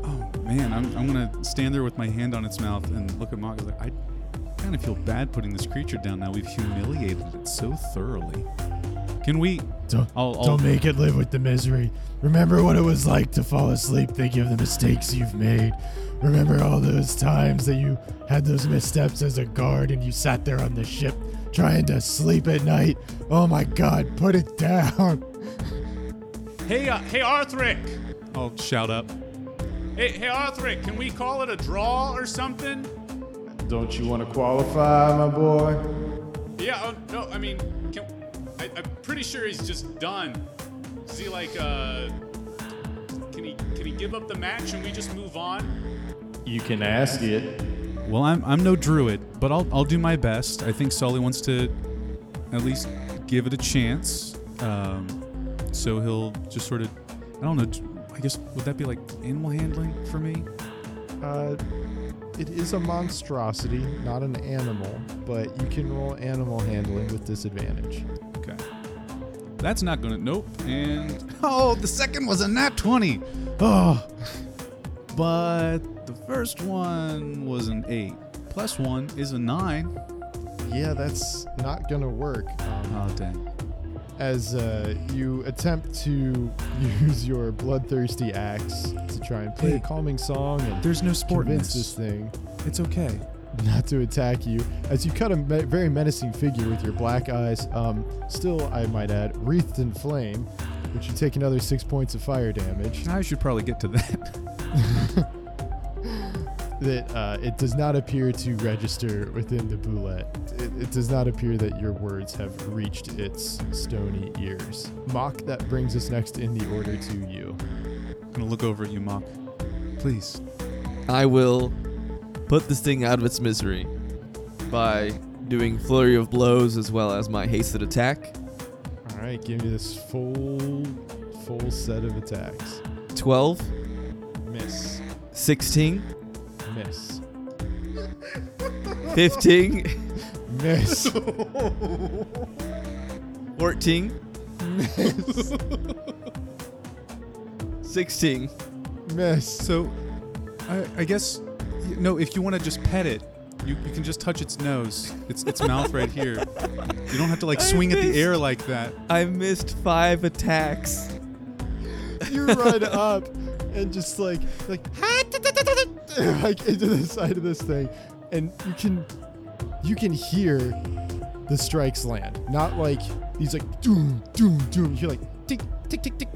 Oh man, I'm, I'm gonna stand there with my hand on its mouth and look at Mok. I was like, I kind of feel bad putting this creature down now. We've humiliated it so thoroughly. Can we? Don't, I'll, I'll don't make it live with the misery. Remember what it was like to fall asleep thinking of the mistakes you've made. Remember all those times that you had those missteps as a guard and you sat there on the ship trying to sleep at night. Oh my god, put it down. Hey, uh, hey, Othric. I'll shout up. Hey, hey, Othric. Can we call it a draw or something? Don't you want to qualify, my boy? Yeah. Oh, no. I mean, can, I, I'm pretty sure he's just done. Is he like, uh, can he can he give up the match and we just move on? You can ask it. Well, I'm, I'm no druid, but I'll, I'll do my best. I think Sully wants to at least give it a chance. Um, so he'll just sort of, I don't know, I guess, would that be like animal handling for me? Uh, it is a monstrosity, not an animal, but you can roll animal handling with disadvantage. Okay. That's not gonna, nope. And, oh, the second was a nat 20. Oh. But the first one was an 8. Plus 1 is a 9. Yeah, that's not gonna work. Um, Oh, dang. as uh, you attempt to use your bloodthirsty axe to try and play Hey, a calming song and There's no sport in convince this. this thing It's okay. Not to attack you, as you cut a me- very menacing figure with your black eyes, um, still, I might add, wreathed in flame, which you take another six points of fire damage. I should probably get to that. that uh, it does not appear to register within the bulette. It, it does not appear that your words have reached its stony ears. Mok, that brings us next in the order to you. I'm gonna look over at you, Mok. Please. I will put this thing out of its misery by doing flurry of blows as well as my hasted attack. All right, give me this full, full set of attacks. 12, Miss, 16, miss, 15, miss, 14, miss, 16. miss. So, I, I guess, y- no. If you want to just pet it, you, you can just touch its nose, its its mouth right here. You don't have to like I swing at the air like that. I missed five attacks. You run up and just like like like into the side of this thing, and you can you can hear the strikes land. Not like these like doom doom doom. You hear like tick tick tick tick.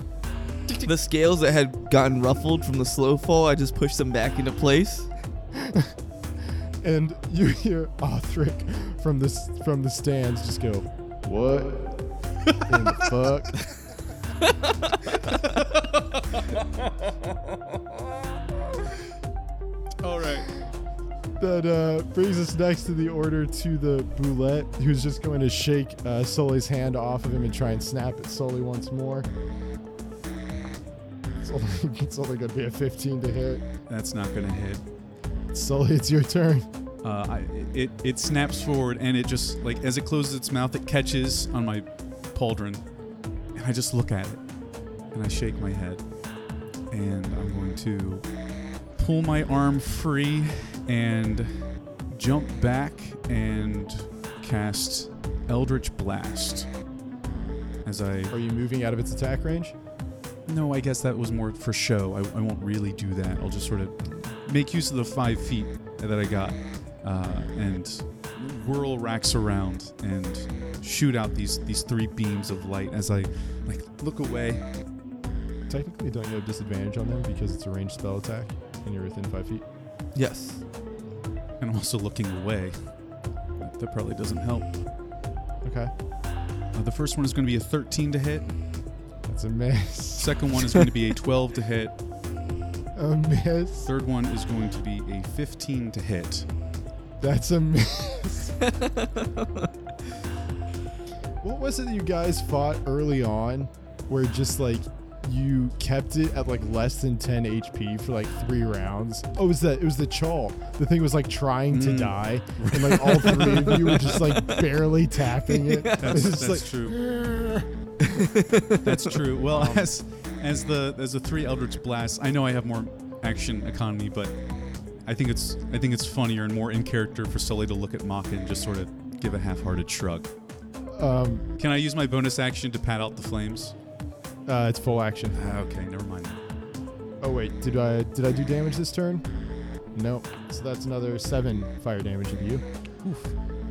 tick, tick. The scales that had gotten ruffled from the slow fall, I just pushed them back into place. and you hear Othric from this from the stands just go, "What in the fuck?" All right. That uh, brings us next to the order to the Bulette, who's just going to shake uh, Sully's hand off of him and try and snap at Sully once more. It's only, it's only going to be a 15 to hit. That's not gonna hit. Sully, it's your turn. Uh, I, it it snaps forward and it just like as it closes its mouth, it catches on my pauldron, and I just look at it and I shake my head, and I'm going to pull my arm free and jump back and cast Eldritch Blast. As I Are you moving out of its attack range? no, I guess that was more for show. I, I won't really do that. I'll just sort of make use of the five feet that I got uh, and whirl Rax around and shoot out these these three beams of light as I like look away. Technically, don't you have disadvantage on them because it's a ranged spell attack and you're within five feet? Yes. And I'm also looking away. That probably doesn't help. Okay. Uh, the first one is going to be a 13 to hit. That's a miss. Second one is going to be a 12 to hit. A miss. Third one is going to be a 15 to hit. That's a miss. what was it you guys fought early on where just like you kept it at like less than 10 HP for like three rounds? Oh, it was that it was the chaw. The thing was like trying to Mm. die, and like all three of you were just like barely tapping it. That's, that's like, true. That's true. Well, Um, as as the as the three Eldritch blasts, I know I have more action economy, but I think it's I think it's funnier and more in character for Sully to look at Maka and just sort of give a half-hearted shrug. Um, Can I use my bonus action to pat out the flames? uh, it's full action. Ah, okay, never mind. Oh wait, did I did I do damage this turn? No. So that's another seven fire damage of you.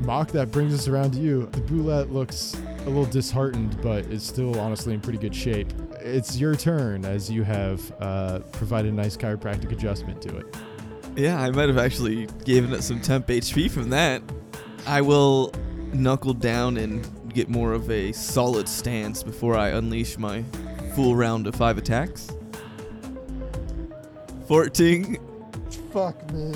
Mok, that brings us around to you. The bulette looks a little disheartened, but is still honestly in pretty good shape. It's your turn as you have uh, provided a nice chiropractic adjustment to it. Yeah, I might have actually given it some temp HP from that. I will knuckle down and get more of a solid stance before I unleash my full round of five attacks. 14, Fuck me.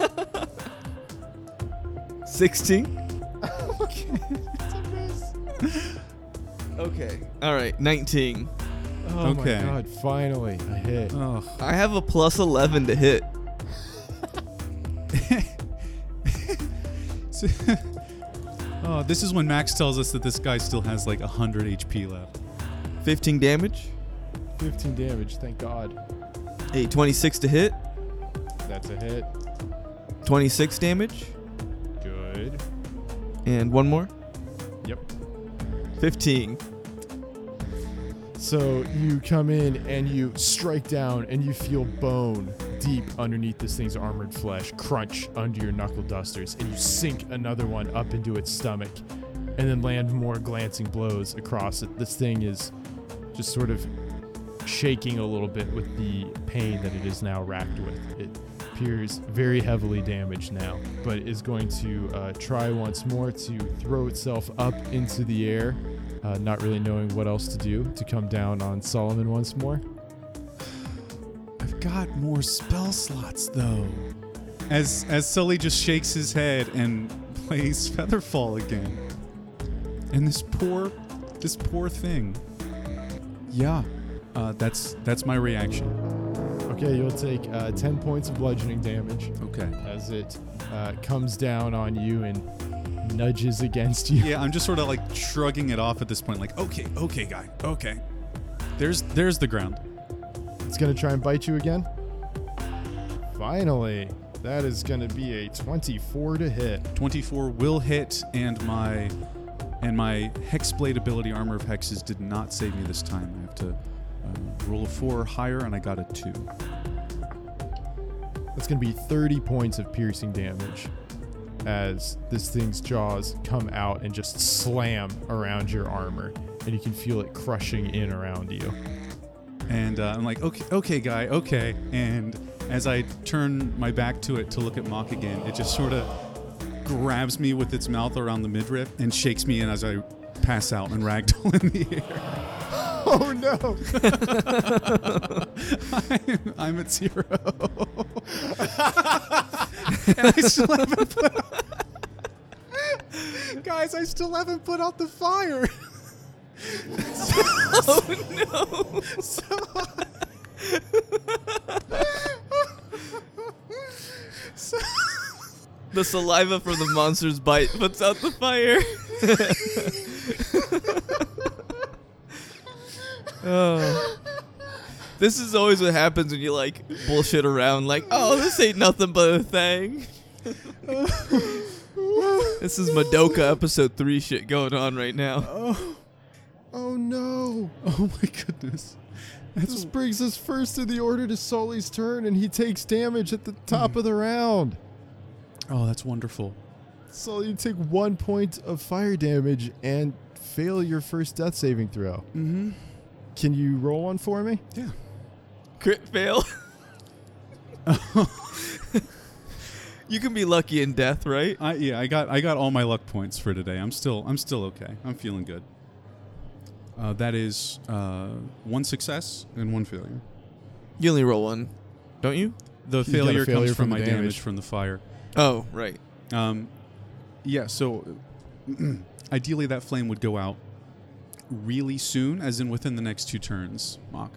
16. okay. All right, 19. Oh Okay. my god, finally a hit. Oh, I have a plus 11 to hit. oh, this is when Max tells us that this guy still has like 100 HP left. 15 damage. 15 damage, thank god. A 26 to hit. That's a hit. 26 damage. Good. And one more. Yep. 15. So you come in and you strike down and you feel bone deep underneath this thing's armored flesh crunch under your knuckle dusters and you sink another one up into its stomach and then land more glancing blows across it. This thing is just sort of shaking a little bit with the pain that it is now racked with. It appears very heavily damaged now, but is going to uh, try once more to throw itself up into the air uh, not really knowing what else to do, to come down on Solomon once more. I've got more spell slots though. As as Sully just shakes his head and plays Featherfall again. And this poor this poor thing. Yeah. Uh, that's that's my reaction. Okay, you'll take uh, 10 points of bludgeoning damage Okay. as it uh, comes down on you and nudges against you. Yeah, I'm just sort of like shrugging it off at this point, like, okay, okay, guy, okay. There's there's the ground. It's going to try and bite you again. Finally, that is going to be a 24 to hit. 24 will hit, and my and my hexblade ability armor of hexes did not save me this time. I have to uh, roll a four or higher, and I got a two. That's going to be 30 points of piercing damage as this thing's jaws come out and just slam around your armor, and you can feel it crushing in around you. And uh, I'm like, okay, okay, guy, okay. And as I turn my back to it to look at Mok again, it just sort of grabs me with its mouth around the midriff and shakes me in as I pass out and ragdoll in the air. Oh no! I'm, I'm at zero. and I still haven't put out, Guys, I still haven't put out the fire. Oh no! The saliva from the monster's bite puts out the fire. oh. This is always what happens when you like bullshit around, like, oh, this ain't nothing but a thing. this is Madoka episode 3 shit going on right now. Oh oh no! Oh my goodness. This brings us first in the order to Sully's turn, and he takes damage at the top of the round. Oh, that's wonderful. Sully, you take one point of fire damage and fail your first death saving throw. Mm-hmm. Can you roll one for me? Yeah. Crit fail. you can be lucky in death, right? I yeah, I got I got all my luck points for today. I'm still I'm still okay. I'm feeling good. Uh, that is uh, one success and one failure. You only roll one, don't you? The He's got a failure, failure comes from from my damage. damage from the fire. Oh, right. Um, yeah, so ideally that flame would go out really soon, as in within the next two turns, Mok.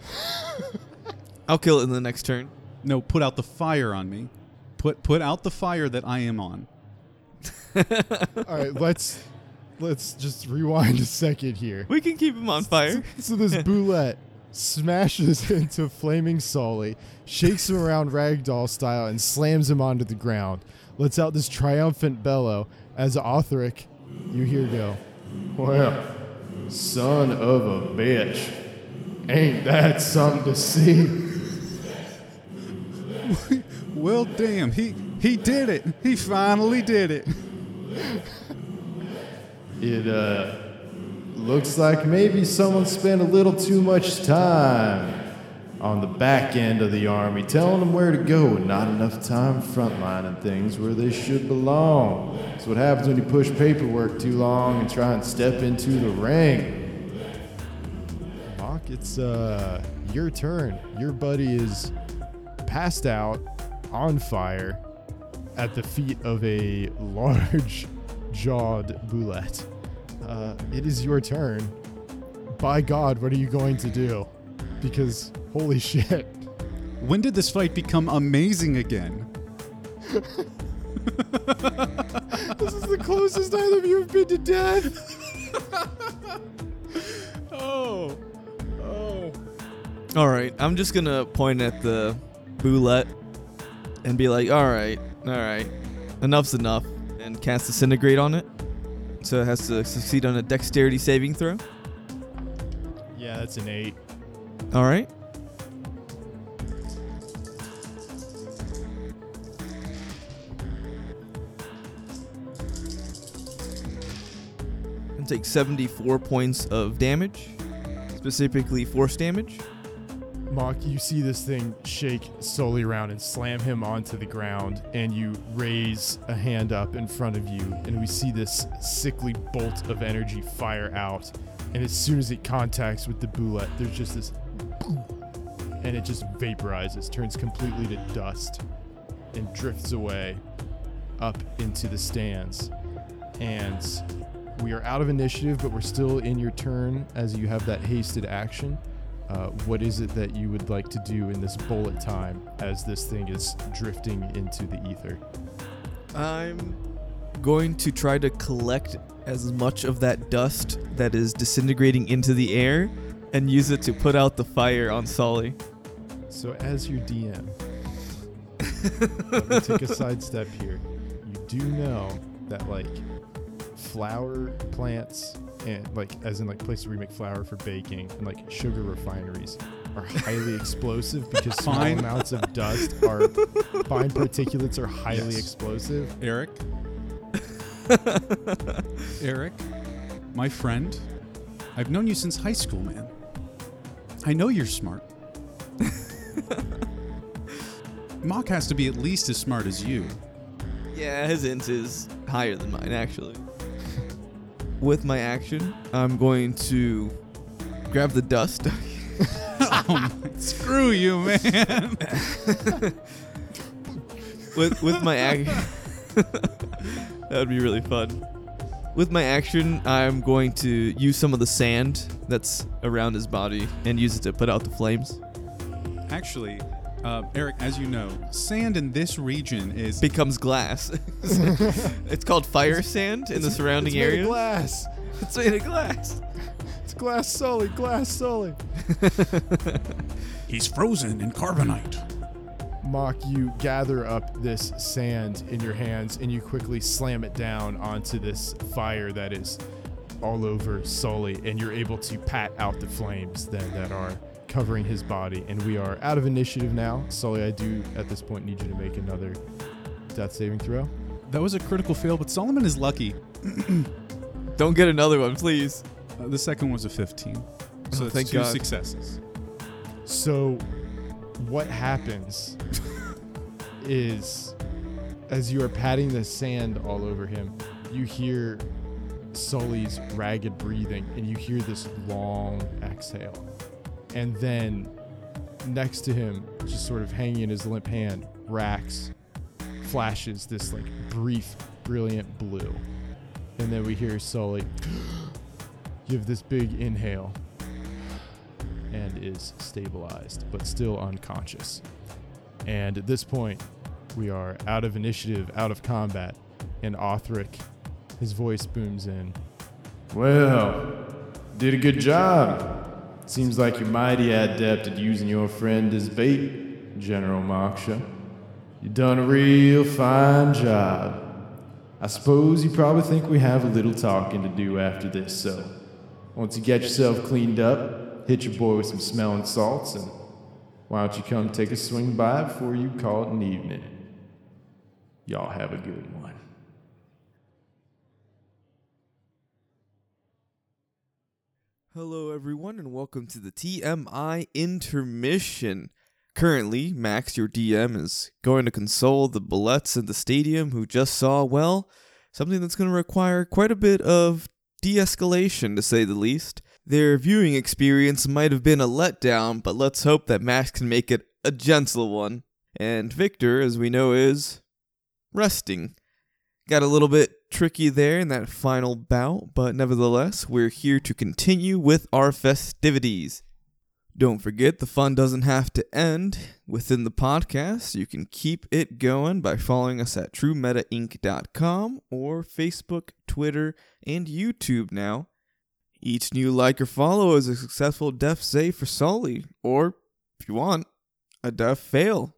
I'll kill it in the next turn. No, put out the fire on me. Put put out the fire that I am on. All right, let's let's just rewind a second here. We can keep him on fire. So this bulette smashes into Flaming Sully, shakes him around ragdoll style, and slams him onto the ground. Lets out this triumphant bellow as Othric, you hear go. Well, son of a bitch. Ain't that something to see? Well, damn, he he did it. He finally did it. It uh looks like maybe someone spent a little too much time on the back end of the army telling them where to go and not enough time frontlining things where they should belong. That's what happens when you push paperwork too long and try and step into the ring. It's uh your turn. Your buddy is passed out on fire at the feet of a large jawed bulette. Uh, it is your turn. By God, what are you going to do? Because holy shit. When did this fight become amazing again? This is the closest either of you have been to death. Oh. All right, I'm just gonna point at the bulette and be like, "All right, all right, enough's enough," and cast disintegrate on it. So it has to succeed on a dexterity saving throw. Yeah, that's an eight. All right. And take 74 points of damage, specifically force damage. Mok, you see this thing shake Sully around and slam him onto the ground, and you raise a hand up in front of you, and we see this sickly bolt of energy fire out. And as soon as it contacts with the bulette, there's just this and it just vaporizes, turns completely to dust, and drifts away up into the stands. And we are out of initiative, but we're still in your turn as you have that hasted action. Uh, what is it that you would like to do in this bullet time as this thing is drifting into the ether? I'm going to try to collect as much of that dust that is disintegrating into the air and use it to put out the fire on Sully. So, as your DM, let me take a sidestep here. You do know that, like, flower plants and, like, as in, like, places where you make flour for baking and, like, sugar refineries are highly explosive because small Fine. amounts of dust are, fine particulates are highly Yes. explosive. Eric. Eric, my friend. I've known you since high school, man. I know you're smart. Mok has to be at least as smart as you. Yeah, his int is higher than mine, actually. With my action, I'm going to grab the dust. oh, my- screw you, man. with with my action. that would be really fun. With my action, I'm going to use some of the sand that's around his body and use it to put out the flames. Actually, uh, Eric, as you know, sand in this region is Becomes glass. it's called fire sand in the surrounding it's made of area. glass. It's made of glass. It's glass solid, glass solid. he's frozen in carbonite. Mok, you gather up this sand in your hands and you quickly slam it down onto this fire that is all over Sully, and you're able to pat out the flames then that are covering his body. And we are out of initiative now. Sully, I do at this point need you to make another death saving throw. That was a critical fail, but Solomon is lucky. Don't get another one, please. Uh, the second was a 15. So Oh, thank two God. successes. So, what happens is as you are patting the sand all over him, you hear Sully's ragged breathing and you hear this long exhale. And then next to him, just sort of hanging in his limp hand, Rax flashes this like brief, brilliant blue. And then we hear Sully give this big inhale and is stabilized, but still unconscious. And at this point, we are out of initiative, out of combat, and Othric, his voice booms in. Well, did a good job. Seems like you're mighty adept at using your friend as bait, General Moksha. You've done a real fine job. I suppose you probably think we have a little talking to do after this, so once you get yourself cleaned up, hit your boy with some smelling salts, and why don't you come take a swing by before you call it an evening? Y'all have a good one. Hello, everyone, and welcome to the TMI intermission. Currently, Max, your DM, is going to console the bulettes in the stadium who just saw, well, something that's going to require quite a bit of de escalation, to say the least. Their viewing experience might have been a letdown, but let's hope that Max can make it a gentle one. And Victor, as we know, is resting. Got a little bit tricky there in that final bout, but nevertheless, we're here to continue with our festivities. Don't forget, the fun doesn't have to end within the podcast. You can keep it going by following us at TrueMetaInc.com or Facebook, Twitter, and YouTube now. Each new like or follow is a successful death save for Sully, or, if you want, a death fail.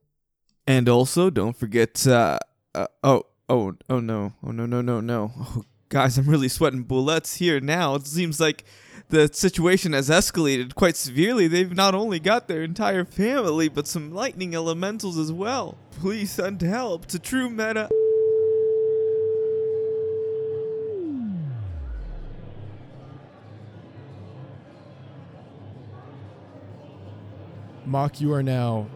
And also, don't forget, uh, uh, oh, oh, oh no, oh no, no, no, no. Oh, guys, I'm really sweating bullets here now. It seems like the situation has escalated quite severely. They've not only got their entire family, but some lightning elementals as well. Please send help to True Meta. Mok, you are now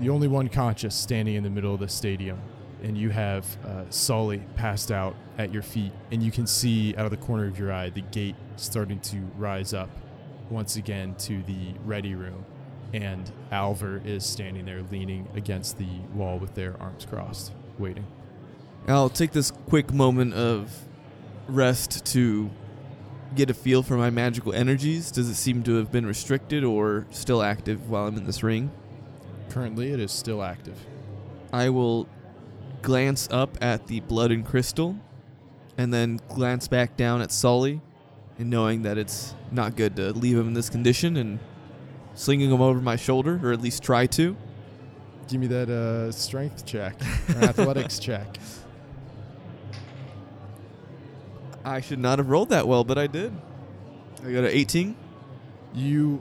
the only one conscious standing in the middle of the stadium, and you have uh, Sully passed out at your feet, and you can see out of the corner of your eye the gate starting to rise up once again to the ready room, and Alver is standing there leaning against the wall with their arms crossed, waiting. I'll take this quick moment of rest to get a feel for my magical energies. Does it seem to have been restricted or still active while I'm in this ring? Currently, it is still active. I will glance up at the blood and crystal and then glance back down at Sully and knowing that it's not good to leave him in this condition and slinging him over my shoulder or at least try to. Give me that uh, strength check, or athletics check. I should not have rolled that well, but I did. I got an 18. You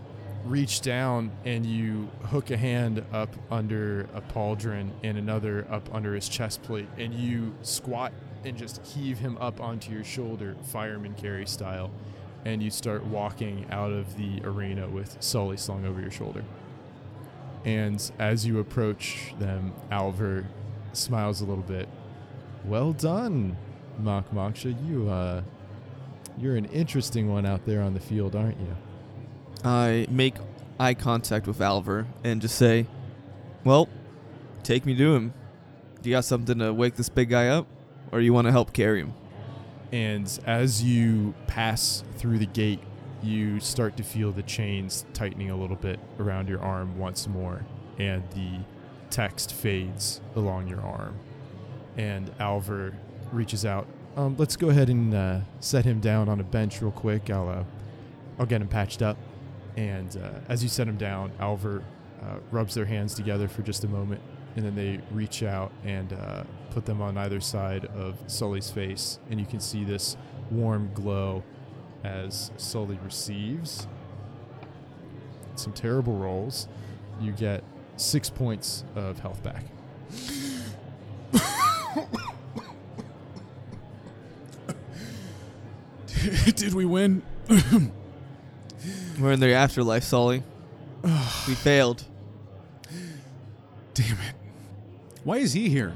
reach down and you hook a hand up under a pauldron and another up under his chest plate, and you squat and just heave him up onto your shoulder, fireman carry style, and you start walking out of the arena with Sully slung over your shoulder. And as you approach them, Alver smiles a little bit. Well done, Mok Moksha. You, uh, you're an interesting one out there on the field, aren't you? I make eye contact with Alver and just say, Well, take me to him. Do you got something to wake this big guy up? Or you want to help carry him? And as you pass through the gate, you start to feel the chains tightening a little bit around your arm once more, and the text fades along your arm. And Alver reaches out. Um, let's go ahead and uh, set him down on a bench real quick. I'll, uh, I'll get him patched up. And uh, as you set them down, Alver uh, rubs their hands together for just a moment, and then they reach out and uh, put them on either side of Sully's face, and you can see this warm glow as Sully receives some terrible rolls. You get six points of health back. Did we win? We're in the afterlife, Sully. we failed. Damn it. Why is he here?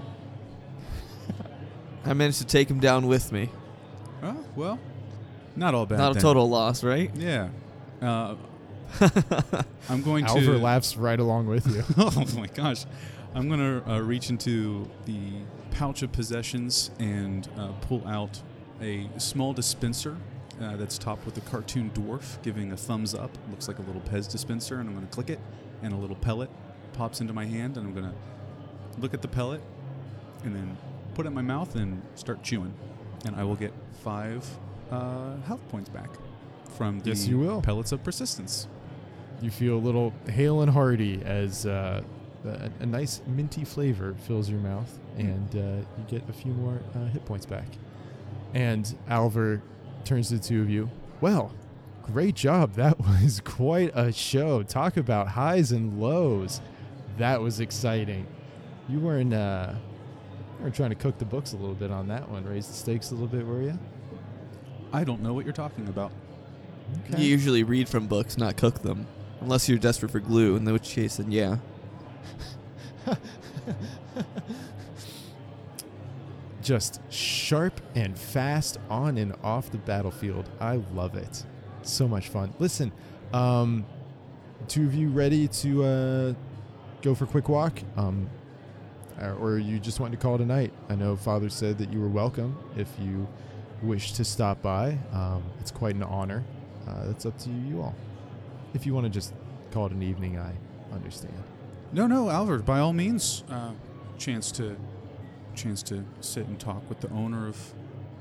I managed to take him down with me. Oh, well, not all bad. Not a then. total loss, right? Yeah. Uh, I'm going to. Alvar laughs right along with you. oh my gosh. I'm going to uh, reach into the pouch of possessions and uh, pull out a small dispenser uh, that's topped with a cartoon dwarf giving a thumbs up. looks like a little Pez dispenser, and I'm going to click it, and a little pellet pops into my hand, and I'm going to look at the pellet and then put it in my mouth and start chewing. And I will get five uh, health points back from the Yes, you will. pellets of persistence. You feel a little hale and hearty as uh, a, a nice minty flavor fills your mouth, and uh, you get a few more uh, hit points back. And Alvar turns to the two of you. Well, great job. That was quite a show. Talk about highs and lows. That was exciting. You weren't, uh, you weren't trying to cook the books a little bit on that one, raise the stakes a little bit, were you? I don't know what you're talking about. You usually read from books, not cook them. Unless you're desperate for glue, in which case, then yeah. just sharp and fast on and off the battlefield. I love it. So much fun. Listen, um, two of you ready to uh, go for a quick walk? Um, or, you just wanted to call it a night? I know Father said that you were welcome if you wish to stop by. Um, it's quite an honor. Uh, it's up to you all. If you want to just call it an evening, I understand. No, no, Albert. By all means, uh, chance to chance to sit and talk with the owner of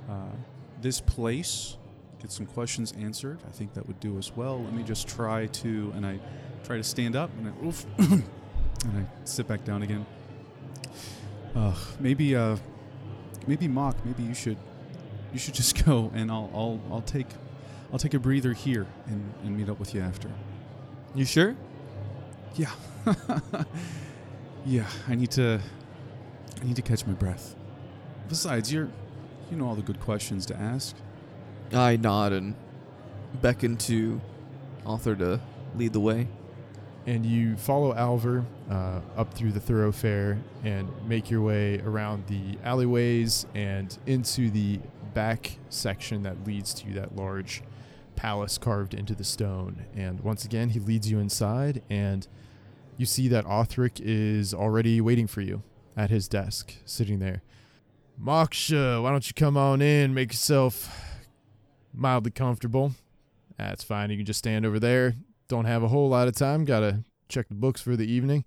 uh, this place, get some questions answered. I think that would do as well. Let me just try to, and I try to stand up, and I, oof, and I sit back down again. Uh, maybe, uh, maybe Mok. Maybe you should, you should just go, and I'll, I'll, I'll take, I'll take a breather here and, and meet up with you after. You sure? Yeah. yeah, I need to I need to catch my breath. Besides, you're you know all the good questions to ask. I nod and beckon to Arthur to lead the way. and you follow Alvar uh, up through the thoroughfare and make your way around the alleyways and into the back section that leads to that large palace carved into the stone. And once again, he leads you inside, and you see that Othric is already waiting for you at his desk, sitting there. Moksha, why don't you come on in, make yourself mildly comfortable? That's fine. You can just stand over there. Don't have a whole lot of time. Gotta check the books for the evening.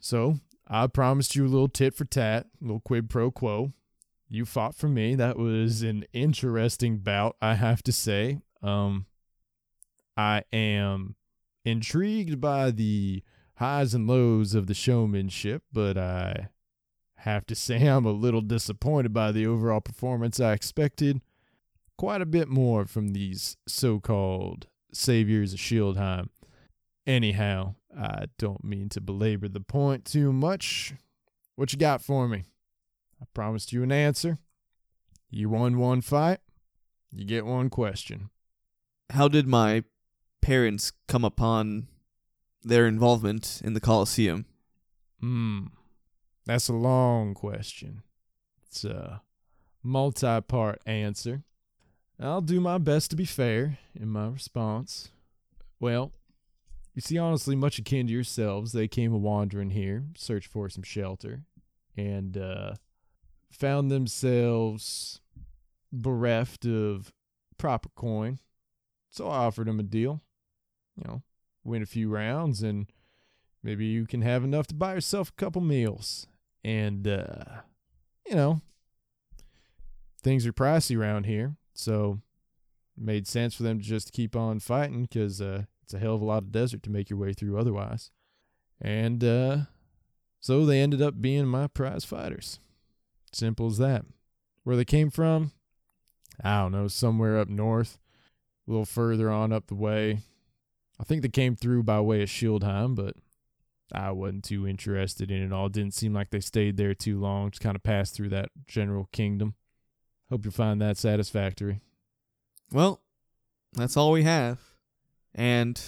So I promised you a little tit for tat, a little quid pro quo. You fought for me. That was an interesting bout, I have to say. Um, I am intrigued by the highs and lows of the showmanship, but I have to say I'm a little disappointed by the overall performance. I expected quite a bit more from these so called saviors of Shieldheim. Anyhow, I don't mean to belabor the point too much. What you got for me? I promised you an answer. You won one fight, you get one question. How did my parents come upon their involvement in the Colosseum? Hmm. That's a long question. It's a multi part answer. I'll do my best to be fair in my response. Well, you see, honestly, much akin to yourselves, they came a wandering here, searched for some shelter, and uh, found themselves bereft of proper coin. So I offered them a deal. You know, win a few rounds, and maybe you can have enough to buy yourself a couple meals. And, uh, you know, things are pricey around here. So made sense for them to just keep on fighting because uh, it's a hell of a lot of desert to make your way through otherwise. And uh, so they ended up being my prize fighters. Simple as that. Where they came from, I don't know, somewhere up north, a little further on up the way. I think they came through by way of Shieldheim, but I wasn't too interested in it all. Didn't seem like they stayed there too long. Just kind of passed through that general kingdom. Hope you find that satisfactory. Well, that's all we have. And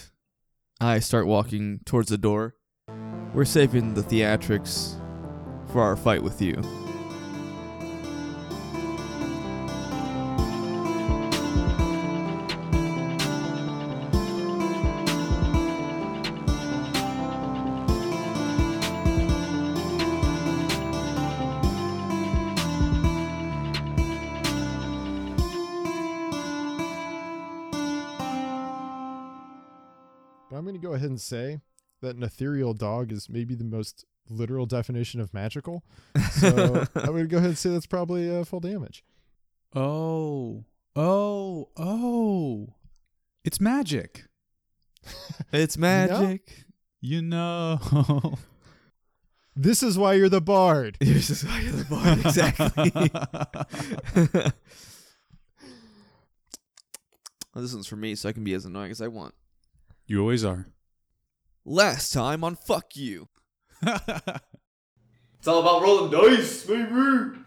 I start walking towards the door. We're saving the theatrics for our fight with you. Going to and say that an ethereal dog is maybe the most literal definition of magical. So I'm going to go ahead and say that's probably uh, full damage. Oh, oh, oh! It's magic. It's magic. You know. This is why you're the bard. This is why you're the bard, Exactly. This one's for me, so I can be as annoying as I want. you always are. Last time on Fuck You. It's all about rolling dice, baby.